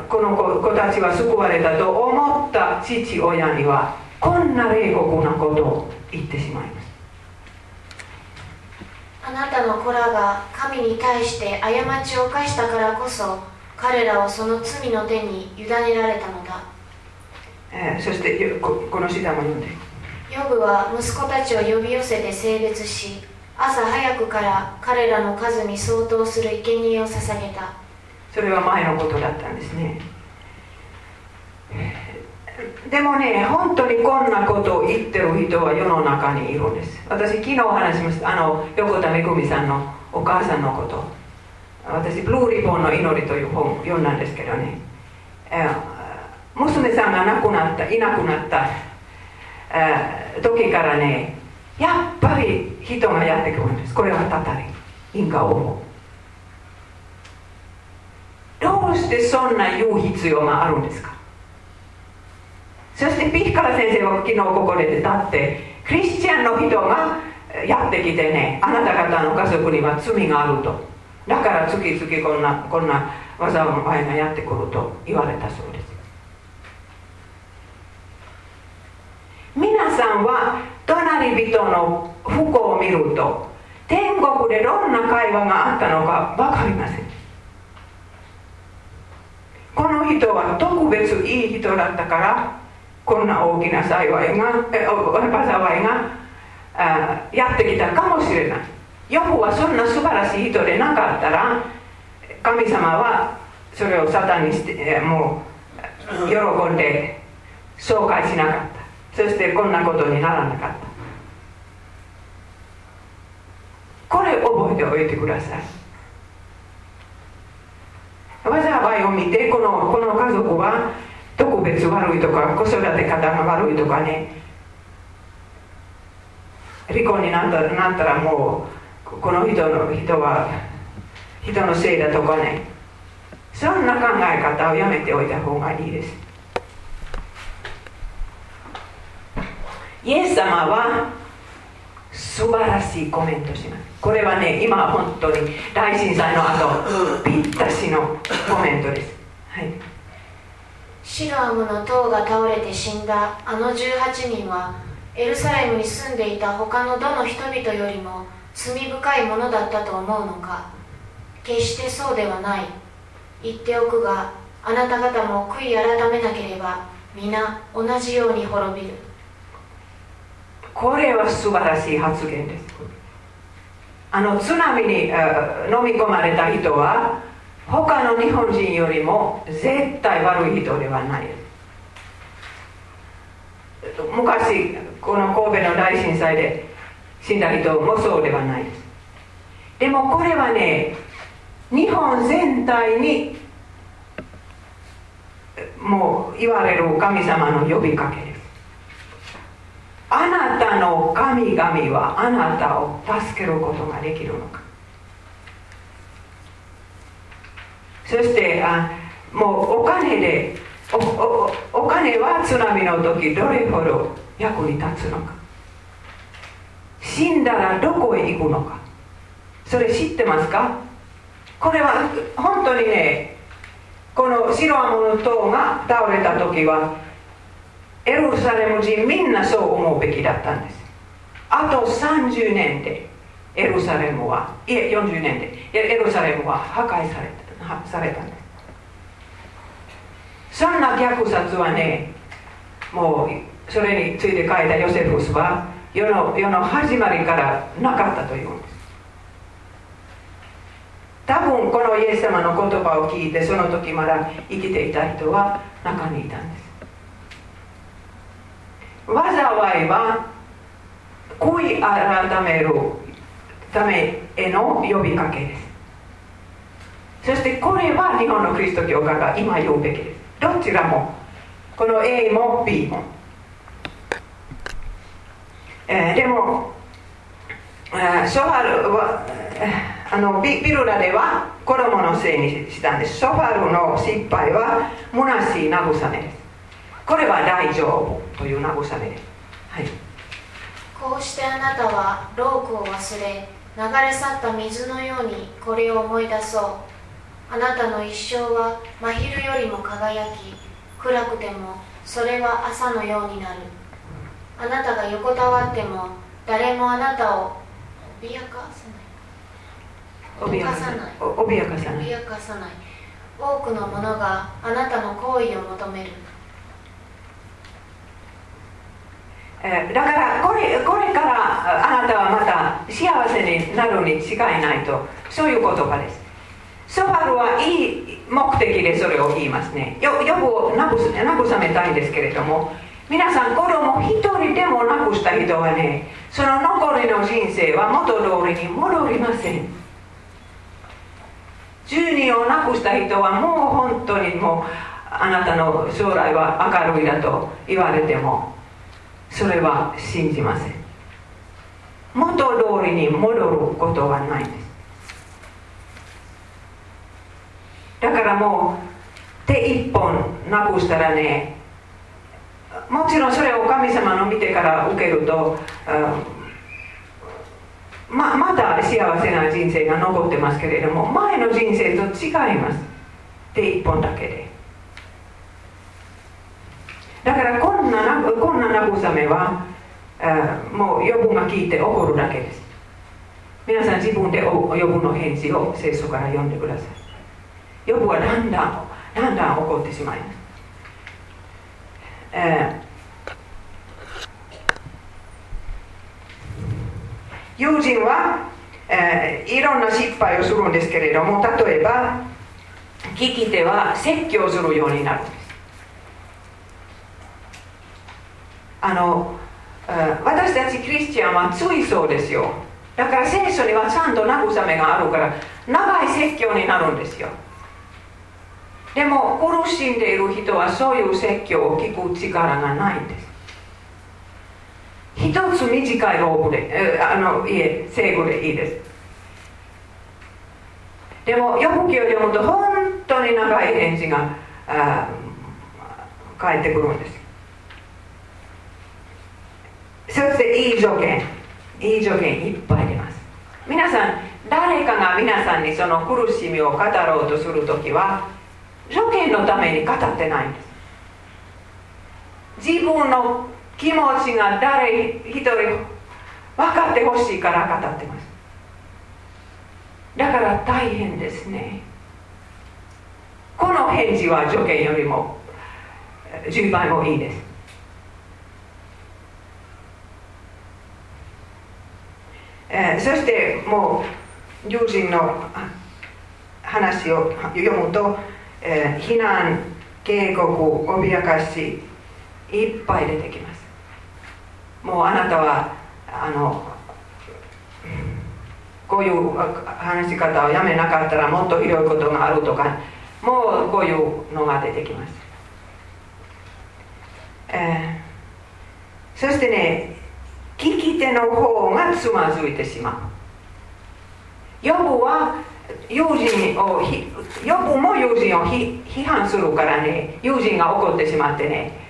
この子たちは救われたと思った父親にはこんな冷酷なことを言ってしまいます。あなたの子らが神に対して過ちを犯したからこそ彼らをその罪の手に委ねられたのだ、えー、そしてここの詩も読んで。ヨブは息子たちを呼び寄せて性別し朝早くから彼らの数に相当する生贄を捧げた。それは前のことだったんですねでもね本当にこんなことを言ってる人は世の中にいるんです。私昨日話しました。あの横田めぐみさんのお母さんのこと。私「ブルーリボンの祈り」という本を読んだんですけどね、えー、娘さんが亡くなったいなくなった、えー、時からねやっぱり人がやってくるんです。これはたたり。因果応報。どうしてそんな言う必要があるんですか？そしてピッカラ先生は昨日ここで立ってクリスチャンの人がやってきてねあなた方の家族には罪があると。だから月々こんなこんな災いがやってくると言われたそうです。皆さんは隣人の不幸を見ると天国でどんな会話があったのか分かりません。この人は特別いい人だったからこんな大きな幸いが災いがやってきたかもしれないヨブはそんな素晴らしい人でなかったら神様はそれをサタンにしてもう喜んで紹介しなかったそしてこんなことにならなかったこれ覚えておいてください災いを見てこのこの家族は特別悪いとか子育て方が悪いとかね。離婚になったなったらもうこの人の人は人のせいだとかね。そんな考え方をやめておいた方がいいです。イエス様は素晴らしいコメントします。これはね今は本当に大震災の後ぴったしのコメントです。はいシロアムの塔が倒れて死んだ。あの18人はエルサレムに住んでいた他のどの人々よりも罪深いものだったと思うのか。決してそうではない。言っておくがあなた方も悔い改めなければ皆同じように滅びる。これは素晴らしい発言です。あの津波に飲み込まれた人は他の日本人よりも絶対悪い人ではない。昔この神戸の大震災で死んだ人もそうではない。ですでもこれはね日本全体にもう言われる神様の呼びかけです。あなたの神々はあなたを助けることができるのか。そしてあもうお金でおおお金は津波の時どれほど役に立つのか。死んだらどこへ行くのか。それ知ってますか？これは本当にねこの白アモの塔が倒れた時はエルサレム人みんなそう思うべきだったんです。あと30年でエルサレムはいえ40年でエルサレムは破壊された。されたんですそんな虐殺はねもうそれについて書いたヨセフスは世の世の始まりからなかったというんです多分このイエス様の言葉を聞いてその時まだ生きていた人は中にいたんです。災いは恋改めるためへの呼びかけです。そしてこれは日本のキリスト教会が今言うべき。ですどちらもこの A も B も、えー、でも、えー、ショハルはあのビビルラでは子供のせいにしたんです。ソファルの失敗は虚しい慰めです。これは大丈夫という慰めです、はい、こうしてあなたはロークを忘れ流れ去った水のようにこれを思い出そう。あなたの一生は真昼よりも輝き暗くてもそれは朝のようになる。あなたが横たわっても誰もあなたを脅かさない。脅かさない。脅かさない。脅かさない。多くの者があなたの行為を求める。えーだからこれこれからあなたはまた幸せになるに違いないと。そういう言葉ですソファルはいい目的でそれを言いますね。よよく慰めたいんですけれども皆さん子供一人でも亡くした人はねその残りの人生は元通りに戻りません。10人を亡くした人はもう本当にもうあなたの将来は明るいだと言われてもそれは信じません。元通りに戻ることはないです。だからもう手一本なくしたらねもちろんそれを神様の見てから受けると、うんままだ幸せな人生が残ってますけれども前の人生と違います。手一本だけで。だからこんなこんな慰めは、あもう予分が聞いて怒るだけです。皆さん自分で予分の返事を聖書から読んでください。予分はだんだんだんだん怒ってしまいます。えー友人は、えーいろんな失敗をするんですけれども例えば聞き手は説教するようになるんです。あの、えー私たちクリスチャンはついそうですよ。だから聖書にはちゃんと慰めがあるから長い説教になるんですよ。でも苦しんでいる人はそういう説教を聞く力がないんです。一つ短いローブで、あのいえ聖語でいいです。でも予報記を読むと本当に長い返事が返ってくるんです。そしていい助言いい助言いっぱい出ます。皆さん誰かが皆さんにその苦しみを語ろうとするときは助言のために語ってないんです。自分の気持ちが誰一人分かってほしいから語ってます。だから大変ですね。この返事は助言よりも10倍もいいです。えーそしてもう友人の話を読むと、えー避難警告脅かしいっぱい出てきます。もうあなたはあのこういう話し方をやめなかったらもっとひどいことがあるとかもうこういうのが出てきます、えーそしてね聞き手の方がつまずいてしまう。ヨブは友人をひヨブも友人を批判するからね。友人が怒ってしまってね。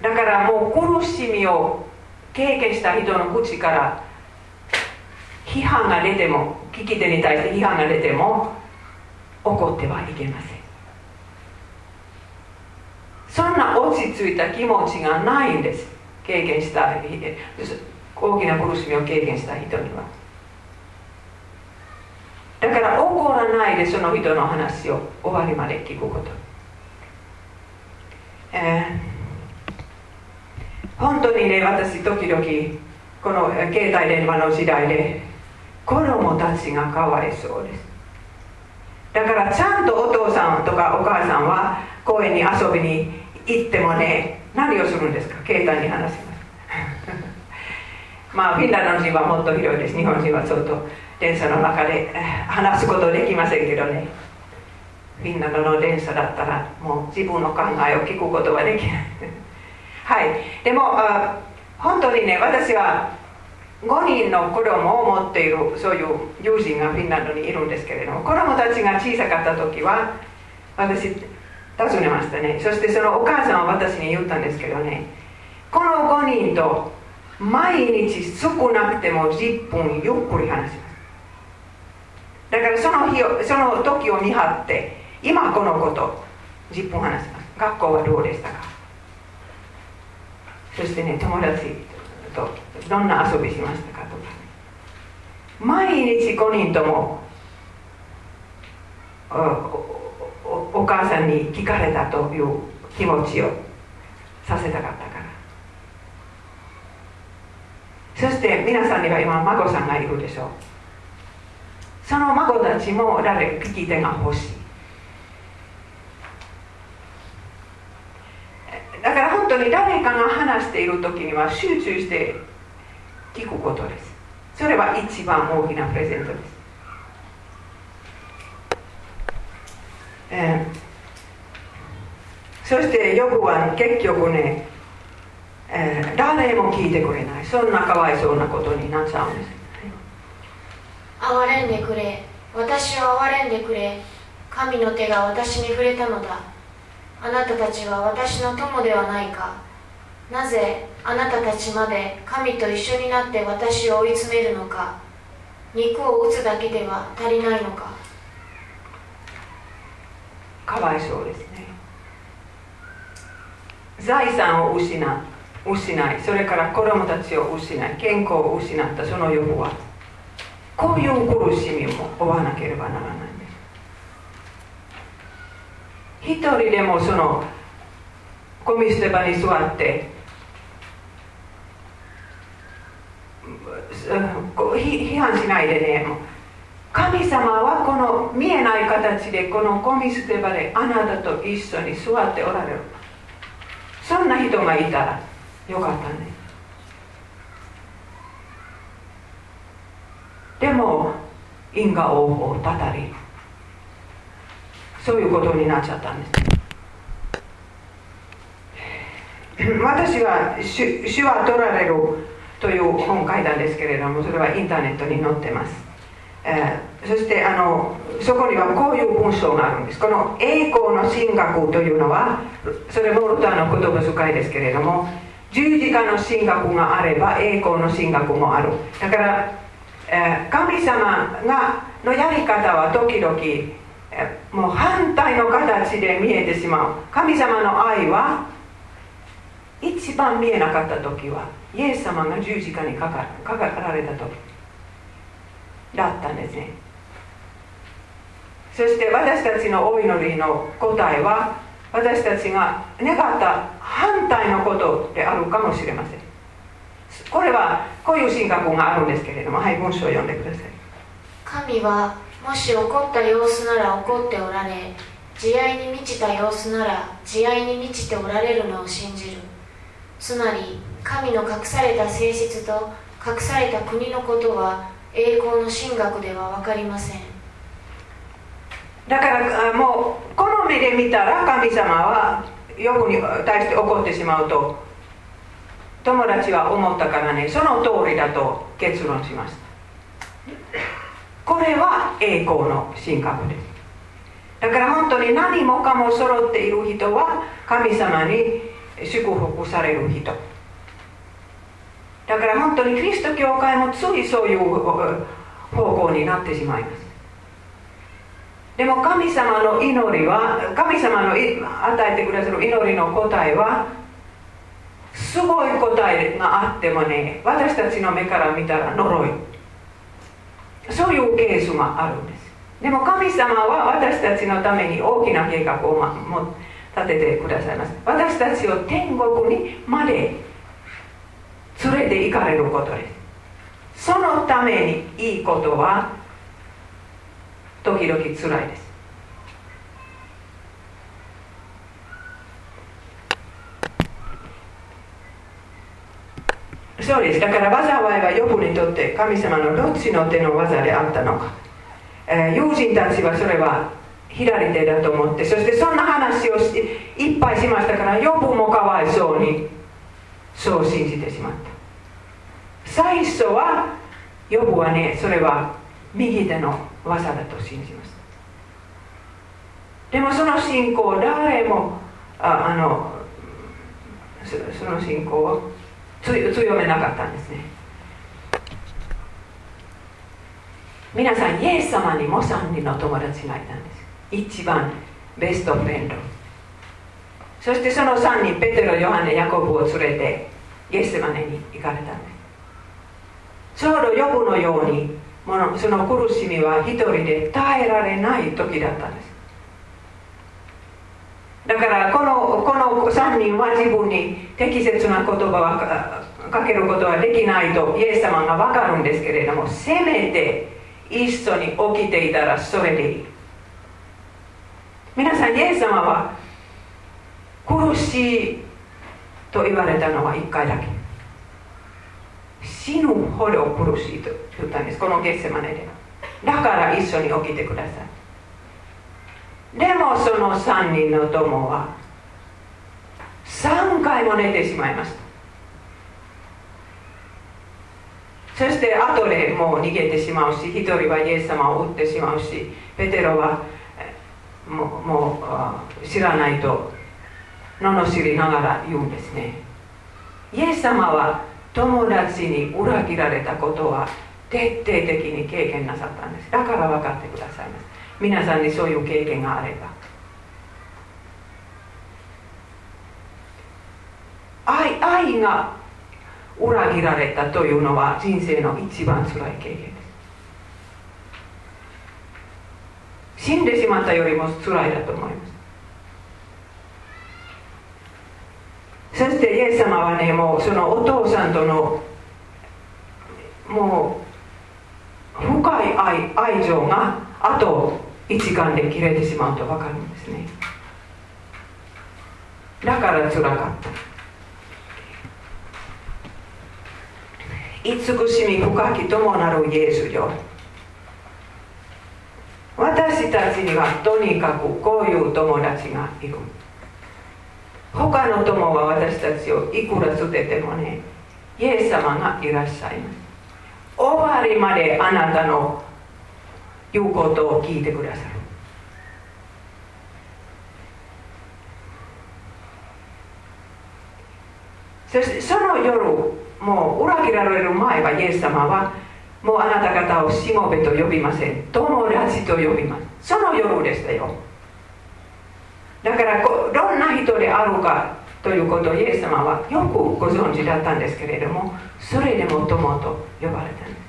だからもう苦しみを経験した人の口から批判が出ても聞き手に対して批判が出ても怒ってはいけません。そんな落ち着いた気持ちがないんです。経験した大きな苦しみを経験した人には。だから怒らないでその人の話を終わりまで聞くこと、えー本当にね私時々この携帯電話の時代で子供たちがかわいそうです。だからちゃんとお父さんとかお母さんは公園に遊びに行ってもね何をするんですか？携帯に話しますまあフィンランド人はもっと広いです。日本人はちょっと電車の中で話すことできませんけどね。フィンランドの電車だったらもう自分の考えを聞くことはできない。*laughs* はい。でも本当にね私は5人の子供を持っているそういう友人がフィンランドにいるんですけれども子供たちが小さかった時は私尋ねましたね。そしてそのお母さんは私に言ったんですけどねこの5人と毎日少なくても10分ゆっくり話します。だからその日をその時を見張って今このこと10分話します。学校はどうでしたか？そしてね友達とどんな遊びしましたかとか。ね毎日5人ともお母さんに聞かれたという気持ちをさせたかったからそして皆さんには今孫さんがいるでしょう。その孫たちも誰か聞き手が欲しい。だから本当に誰かが話している時には集中して聞くことです。それは一番大きなプレゼントです、えー、そしてヨブは結局ね、えー、誰も聞いてくれない。そんなかわいそうなことになっちゃうんです。憐れんでくれ。私を憐れんでくれ。神の手が私に触れたのだ。あなたたちは私の友ではないか。なぜあなたたちまで神と一緒になって私を追い詰めるのか。肉を打つだけでは足りないのか。かわいそうですね。財産を失失いそれから子供たちを失い健康を失ったその欲はこういう苦しみも負わなければならないんです。一人でもそのゴミ捨て場に座って批判しないでね。神様はこの見えない形でこのゴミ捨て場であなたと一緒に座っておられる。そんな人がいたらよかったね。でも因果応報たたりそういうことになっちゃったんです。私は主「主は取られる」という本書いたんですけれどもそれはインターネットに載ってます、えー、そしてあのそこにはこういう文章があるんです。この栄光の神学というのはそれもルターの言葉遣いですけれども十字架の神学があれば栄光の神学もある。だからえ神様がのやり方は時々、えもう反対の形で見えてしまう。神様の愛は一番見えなかった時はイエス様が十字架にかかかかられた時。だったんですね。そして私たちのお祈りの答えは私たちが願った反対のことであるかもしれません。これはこういう神学があるんですけれどもはい文章を読んでください。神はもし怒った様子なら怒っておられ慈愛に満ちた様子なら慈愛に満ちておられるのを信じる。つまり神の隠された性質と隠された国のことは栄光の神学では分かりません。だからもうこの目で見たら神様はヨブに対して怒ってしまうと。友達は思ったからね。その通りだと。結論しました。これは栄光の神格です。だから本当に何もかも揃っている人は神様に祝福される人。だから本当にキリスト教会もついそういう方向になってしまいます。でも神様の祈りは神様の与えてくださる祈りの答えはすごい答えがあってもね私たちの目から見たら呪い。そういうケースがあるんです。でも神様は私たちのために大きな計画をも立ててくださいます。私たちを天国にまで連れて行かれることです。そのためにいいことは時々つらいです。そうです。だから災いはヨブにとって神様のどっちの手の技であったのか、えー、友人たちはそれは左手だと思ってそしてそんな話をしていっぱいしましたからヨブもかわいそうにそう信じてしまった。最初はヨブはねそれは右手の技だと信じます。でもその信仰誰もああのその信仰を強めなかったんですね。皆さんイエス様にも3人の友達がいたんです。一番ベストフレンド。そしてその3人ペテロヨハネヤコブを連れてイエスマネに行かれたんです。ちょうどヨブのようにその苦しみは一人で耐えられない時だったんです。だからこのこの3人は自分に適切な言葉をかけることはできないとイエス様が分かるんですけれどもせめて一緒に起きていたらそれでいい。皆さんイエス様は苦しいと言われたのは1回だけ。死ぬほど苦しいと言ったんですこのゲッセマネでだから一緒に起きてくださいでもその3人の友は3回も寝てしまいましたそして後でもう逃げてしまうし一人はイエス様を撃ってしまうしペテロはもうもう知らないと罵りながら言うんですねイエス様は友達に裏切られたことは徹底的に経験なさったんです。だから分かってくださいます。皆さんにそういう経験があれば。愛愛が裏切られたというのは人生の一番辛い経験です。死んでしまったよりも辛いだと思います。そしてイエス様はねもうそのお父さんとのもう深い愛愛情があと一貫で切れてしまうと分かるんですね。だから辛かった。慈しみ深きともなるイエスよ。私たちにはとにかくこういう友達がいる。他の友は私たちをいくら捨ててもねイエス様がいらっしゃいます。終わりまであなたの言うことを聞いてくださるそしてその夜もう裏切られる前はイエス様はもうあなた方をしもべと呼びません。友達と呼びます。その夜でしたよ。だからこどんな人であるかということをイエス様はよくご存知だったんですけれどもそれでも友と呼ばれたんです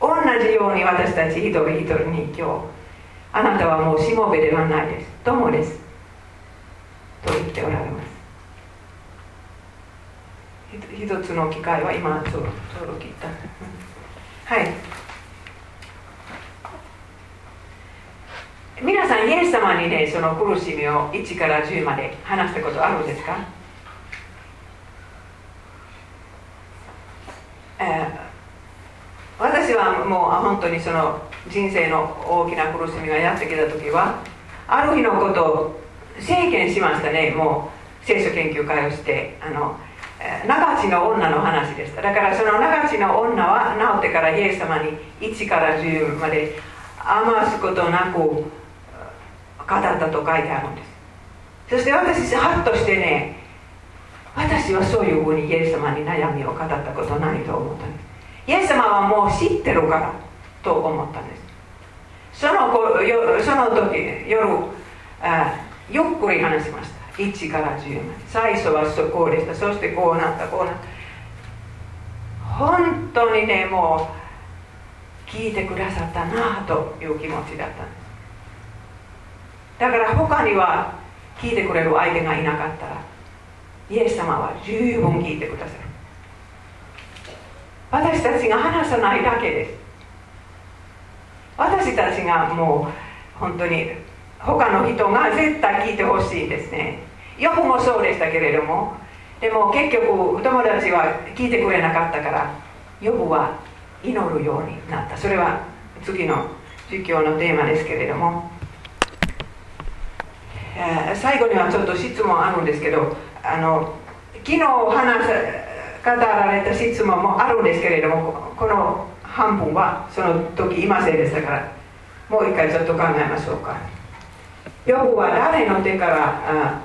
同じように私たち一人一人に今日あなたはもうしもべではないです。友です。と言っておられます。一つの機会は今ちょうど聞いた。はい。皆さんイエス様にねその苦しみを1から10まで話したことあるんですか、えー、私はもう本当にその人生の大きな苦しみがやってきた時はある日のことを制限しましたね。もう聖書研究会をしてあの長地の女の話でした。だからその長地の女は治ってからイエス様に1から10まで余すことなく語ったと書いてあるんです。そして私ハッとしてね私はそういうふうにイエス様に悩みを語ったことないと思ったんです。イエス様はもう知ってるからと思ったんです。その子その時夜あゆっくり話しました。1から10まで。最初はそこでした。そしてこうなったこうなった。本当にねもう聞いてくださったなあという気持ちだったんです。だから他には聞いてくれる相手がいなかったらイエス様は十分聞いてくださる私たちが話さないだけです。私たちがもう本当に他の人が絶対聞いてほしいですね。ヨブもそうでしたけれどもでも結局お友達は聞いてくれなかったからヨブは祈るようになった。それは次の儒教のテーマですけれども、え、最後にはちょっと質問あるんですけどあの昨日話語られた質問もあるんですけれどもこの半分はその時いませんでしたからもう一回ちょっと考えましょうか。ヨブは誰の手から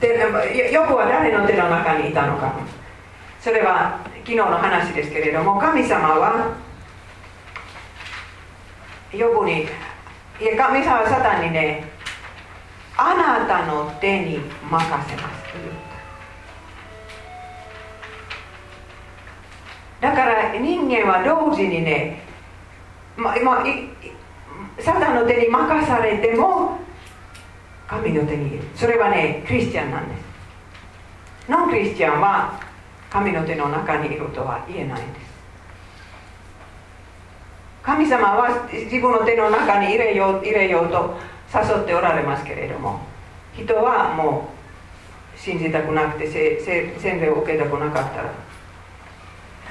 でヨブは誰の手の中にいたのか。それは昨日の話ですけれども神様はヨブにいや神様はサタンにねあなたの手に任せますと言った。だから人間は同時にね、ままサタンの手に任されても神の手にいる。それはねクリスチャンなんです。ノンクリスチャンは神の手の中にいるとは言えないんです。神様は自分の手の中に入れよう入れようと誘っておられますけれども人はもう信じたくなくて洗礼を受けたくなかったら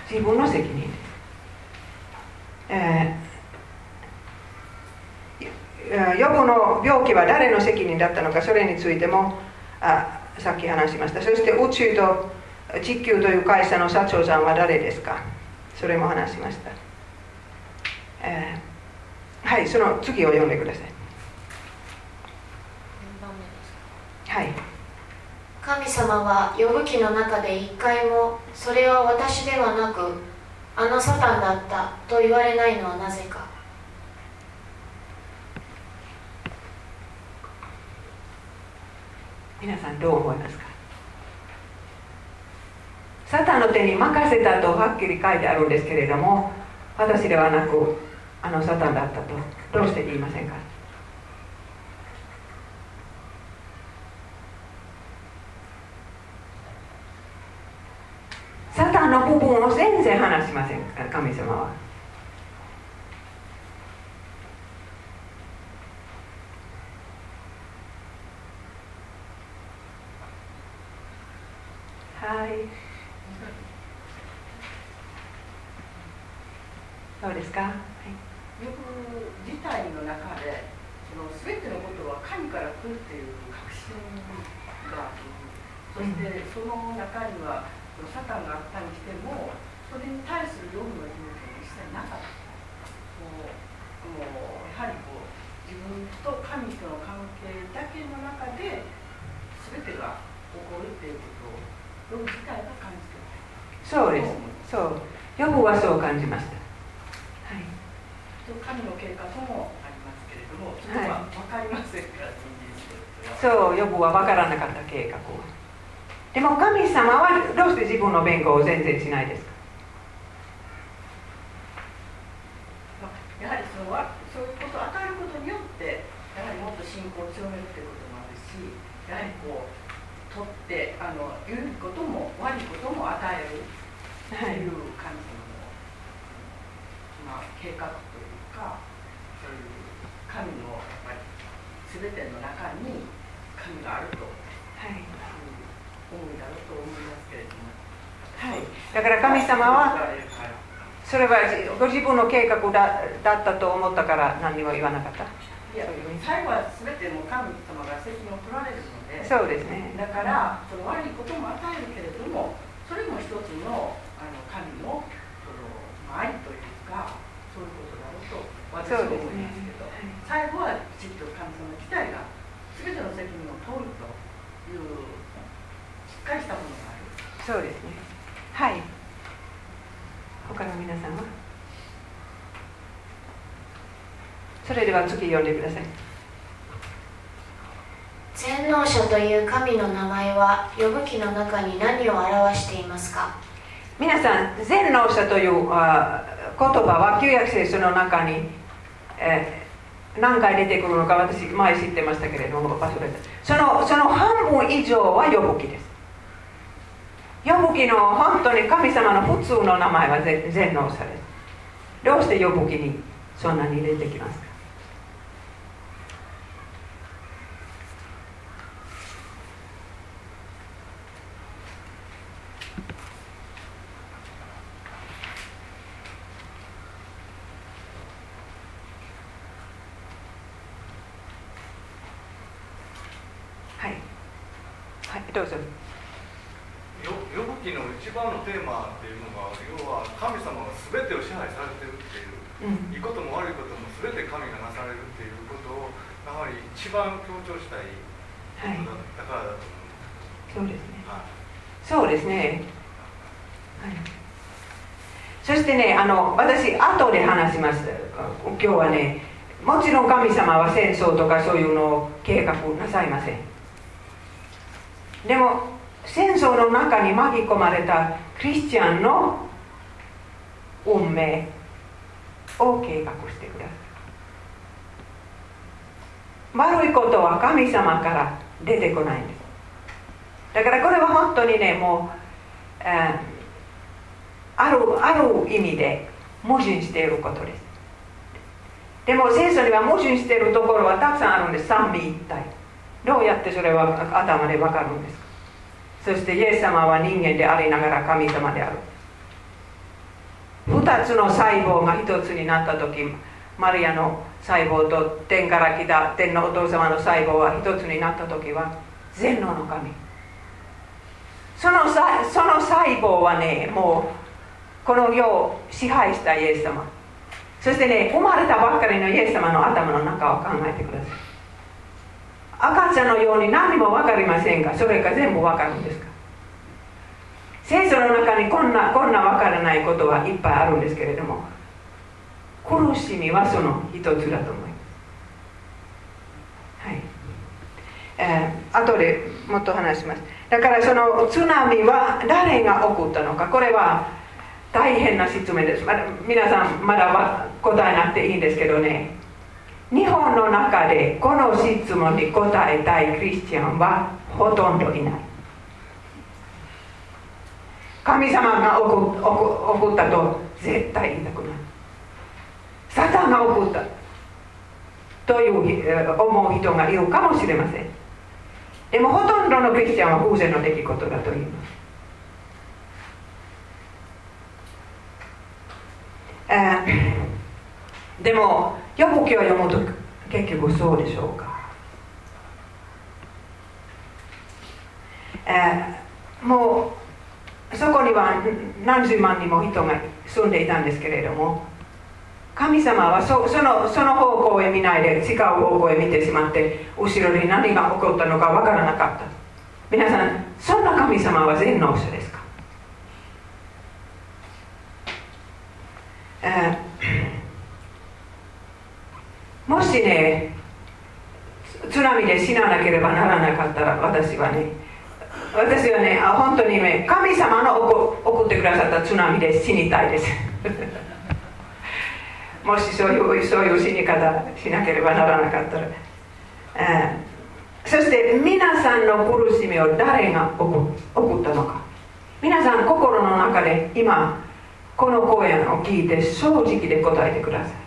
自分の責任で。す、えー、予後の病気は誰の責任だったのかそれについてもあさっき話しました。そして宇宙と地球という会社の社長さんは誰ですか？それも話しました、えー、はいその次を読んでください。はい。神様は呼ぶ記の中で一回もそれは私ではなくあのサタンだったと言われないのはなぜか。皆さんどう思いますか？サタンの手に任せたとはっきり書いてあるんですけれども私ではなくあのサタンだったとどうして言いませんか？サタンの部分を全然話しません神様は。はい。どうですか？はい、よく事態の中で、その全てのことは神から来るという確信がそしてその中にはサタンがあったにしてもそれに対する読むの勇気が一切なかったもうもうやはりこう自分と神との関係だけの中で全てが起こるっていうことを読む自体が感じてそうです。そう。読むはそう感じました。はい。神の計画もありますけれどもそれは分かりませんから、はい、そう読むは分からなかった計画はでも神様はどうして自分の弁護を全然しないですか？やはりそのそういうことを与えることによってやはりもっと信仰を強めるということもあるしやはりこう取ってあの良いことも悪いことも与えるという神様の、まあ、計画というかそういう神のやっぱり全ての中に神があると。はい、だから神様はそれはご自分の計画だだったと思ったから何も言わなかった。いや最後は全ても神様が責任を取られるのでそうですね。だからその悪いことも与えるけれどもそれも一つのあの神のその愛というかそういうことだろうと私は思いますけど、ね、最後はきちっと神様自体が全ての責任を取るというかりしたものがあるそうですね。はい。他の皆さんは？それでは次読んでください。全能者という神の名前は呼ぶ記の中に何を表していますか？皆さん全能者という言葉は旧約聖書の中に、えー、何回出てくるのか私前知ってましたけれども忘れた。そのその半分以上は呼ぶ記です呼ぶ記の本当に神様の普通の名前は全能者ですどうして呼ぶ記にそんなに出てきますか？はい。はいどうぞ。呼ぶ記の一番のテーマっていうのが要は神様が全てを支配されてるっていううん。いいことも悪いことも全て神がなされるっていうことをやはり一番強調したいはいことだからだと思いそうですね。ます。そうですね、はい、そしてねあの私後で話します。今日はねもちろん神様は戦争とかそういうのを計画なさいません。でも戦争の中に巻き込まれたクリスチャンの運命を計画してください。悪いことは神様から出てこないんです。だからこれは本当にねもう、えーあるある意味で矛盾していることです。でも聖書には矛盾しているところはたくさんあるんです。三位一体どうやってそれは頭でわかるんですか？そしてイエス様は人間でありながら神様である。二つの細胞が一つになった時マリアの細胞と天から来た天のお父様の細胞が一つになった時は全能の神。そのその細胞はねもうこの世を支配したイエス様。そしてね生まれたばっかりのイエス様の頭の中を考えてください。赤ちゃんのように何も分かりませんがそれが全部分かるんですか？聖書の中にこんなこんな分からないことはいっぱいあるんですけれども苦しみはその一つだと思います。はい。えー、後でもっと話します。だからその津波は誰が起こったのか？これは大変な質問です、まだ皆さんまだ答えなくていいんですけどね。日本の中でこの質問に答えたいクリスチャンはほとんどいない。神様が怒怒怒ったと絶対言いたくない。サタンが怒ったという思う人がいるかもしれません。でもほとんどのクリスチャンは偶然の出来事だと言います。でも予報記を読むと結局そうでしょうか、えーもうそこには何十万人も人が住んでいたんですけれども神様はそそのその方向へ見ないで違う方向へ見てしまって後ろに何が起こったのかわからなかった。皆さんそんな神様は全能者ですか？えーもしね津波で死ななければならなかったら私はね私はねあ本当にね神様の送ってくださった津波で死にたいです。*laughs* もしそういうそういう死に方しなければならなかったら、えーそして皆さんの苦しみを誰が送送ったのか。皆さん心の中で今この講演を聞いて正直で答えてください。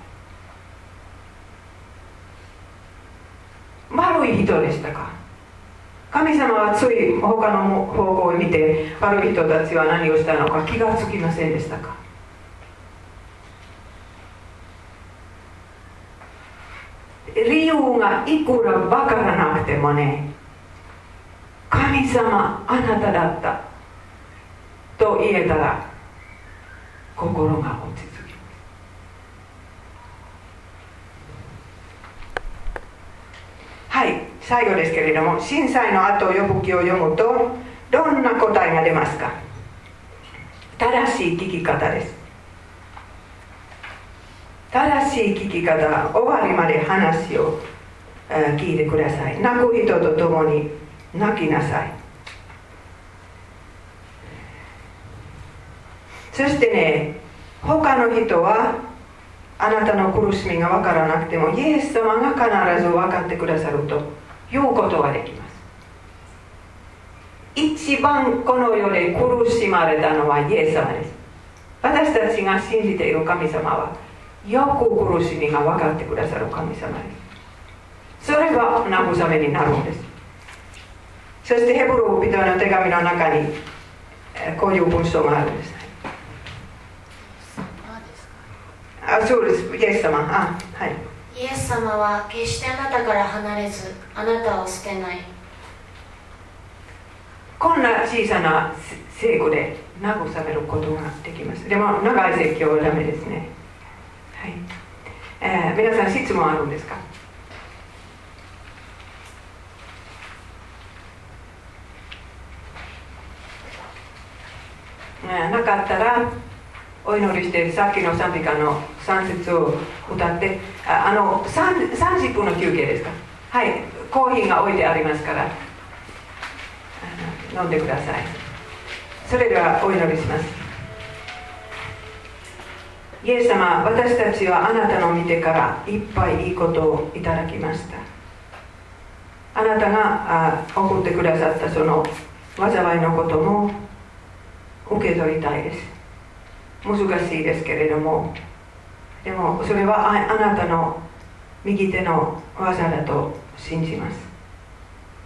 悪い人でしたか？神様はつい他の方向を見て悪い人たちは何をしたのか気がつきませんでしたか？理由がいくら分からなくてもね神様あなただったと言えたら心が落ち着きますはい最後ですけれども震災の後呼ぶ記を読むとどんな答えが出ますか？正しい聞き方です。正しい聞き方終わりまで話を、聞いてください。泣く人と共に泣きなさい。そしてね他の人はあなたの苦しみが分からなくてもイエス様が必ず分かってくださると。いうことができます。一番この世で苦しまれたのはイエス様です。私たちが信じている神様はよく苦しみが分かってくださる神様です。それが慰めになるんです。そしてヘブル人への手紙の中にえーこういう文章があるんですあそうです。イエス様。あはいイエス様は決してあなたから離れずあなたを捨てない。こんな小さな聖語で慰めることができます。でも長い説教はダメですね。はい。えー、皆さん質問あるんですか？なかったらお祈りしてさっきの賛美歌の3節を歌ってああの30分の休憩ですか？はい。コーヒーが置いてありますから。飲んでください。それではお祈りします。イエス様私たちはあなたの見てからいっぱいいいことをいただきました。あなたがあ送ってくださったその災いのことも受け取りたいです。難しいですけれども。でもそれはあなたの右手の技だと信じます。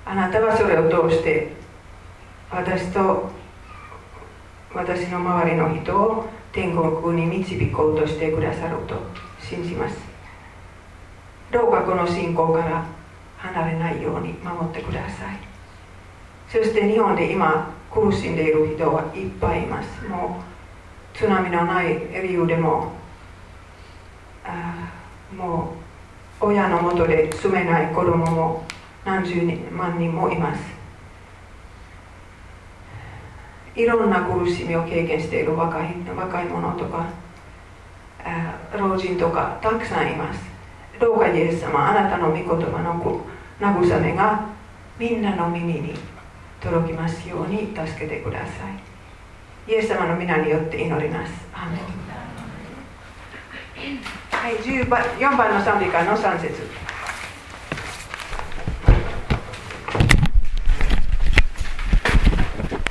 あなたはそれを通して私と私の周りの人を天国に導こうとしてくださると信じます。どうかこの信仰から離れないように守ってください。そして日本で今苦しんでいる人はいっぱいいます。もう津波のない理由でもあもう親のもとで住めない子供も何十万人もいます。いろんな苦しみを経験している若い若い者とか老人とかたくさんいます。どうかイエス様あなたの御言葉の慰めがみんなの耳に届きますように助けてください。イエス様の皆によって祈りますアメンはい、4番の賛美歌の3節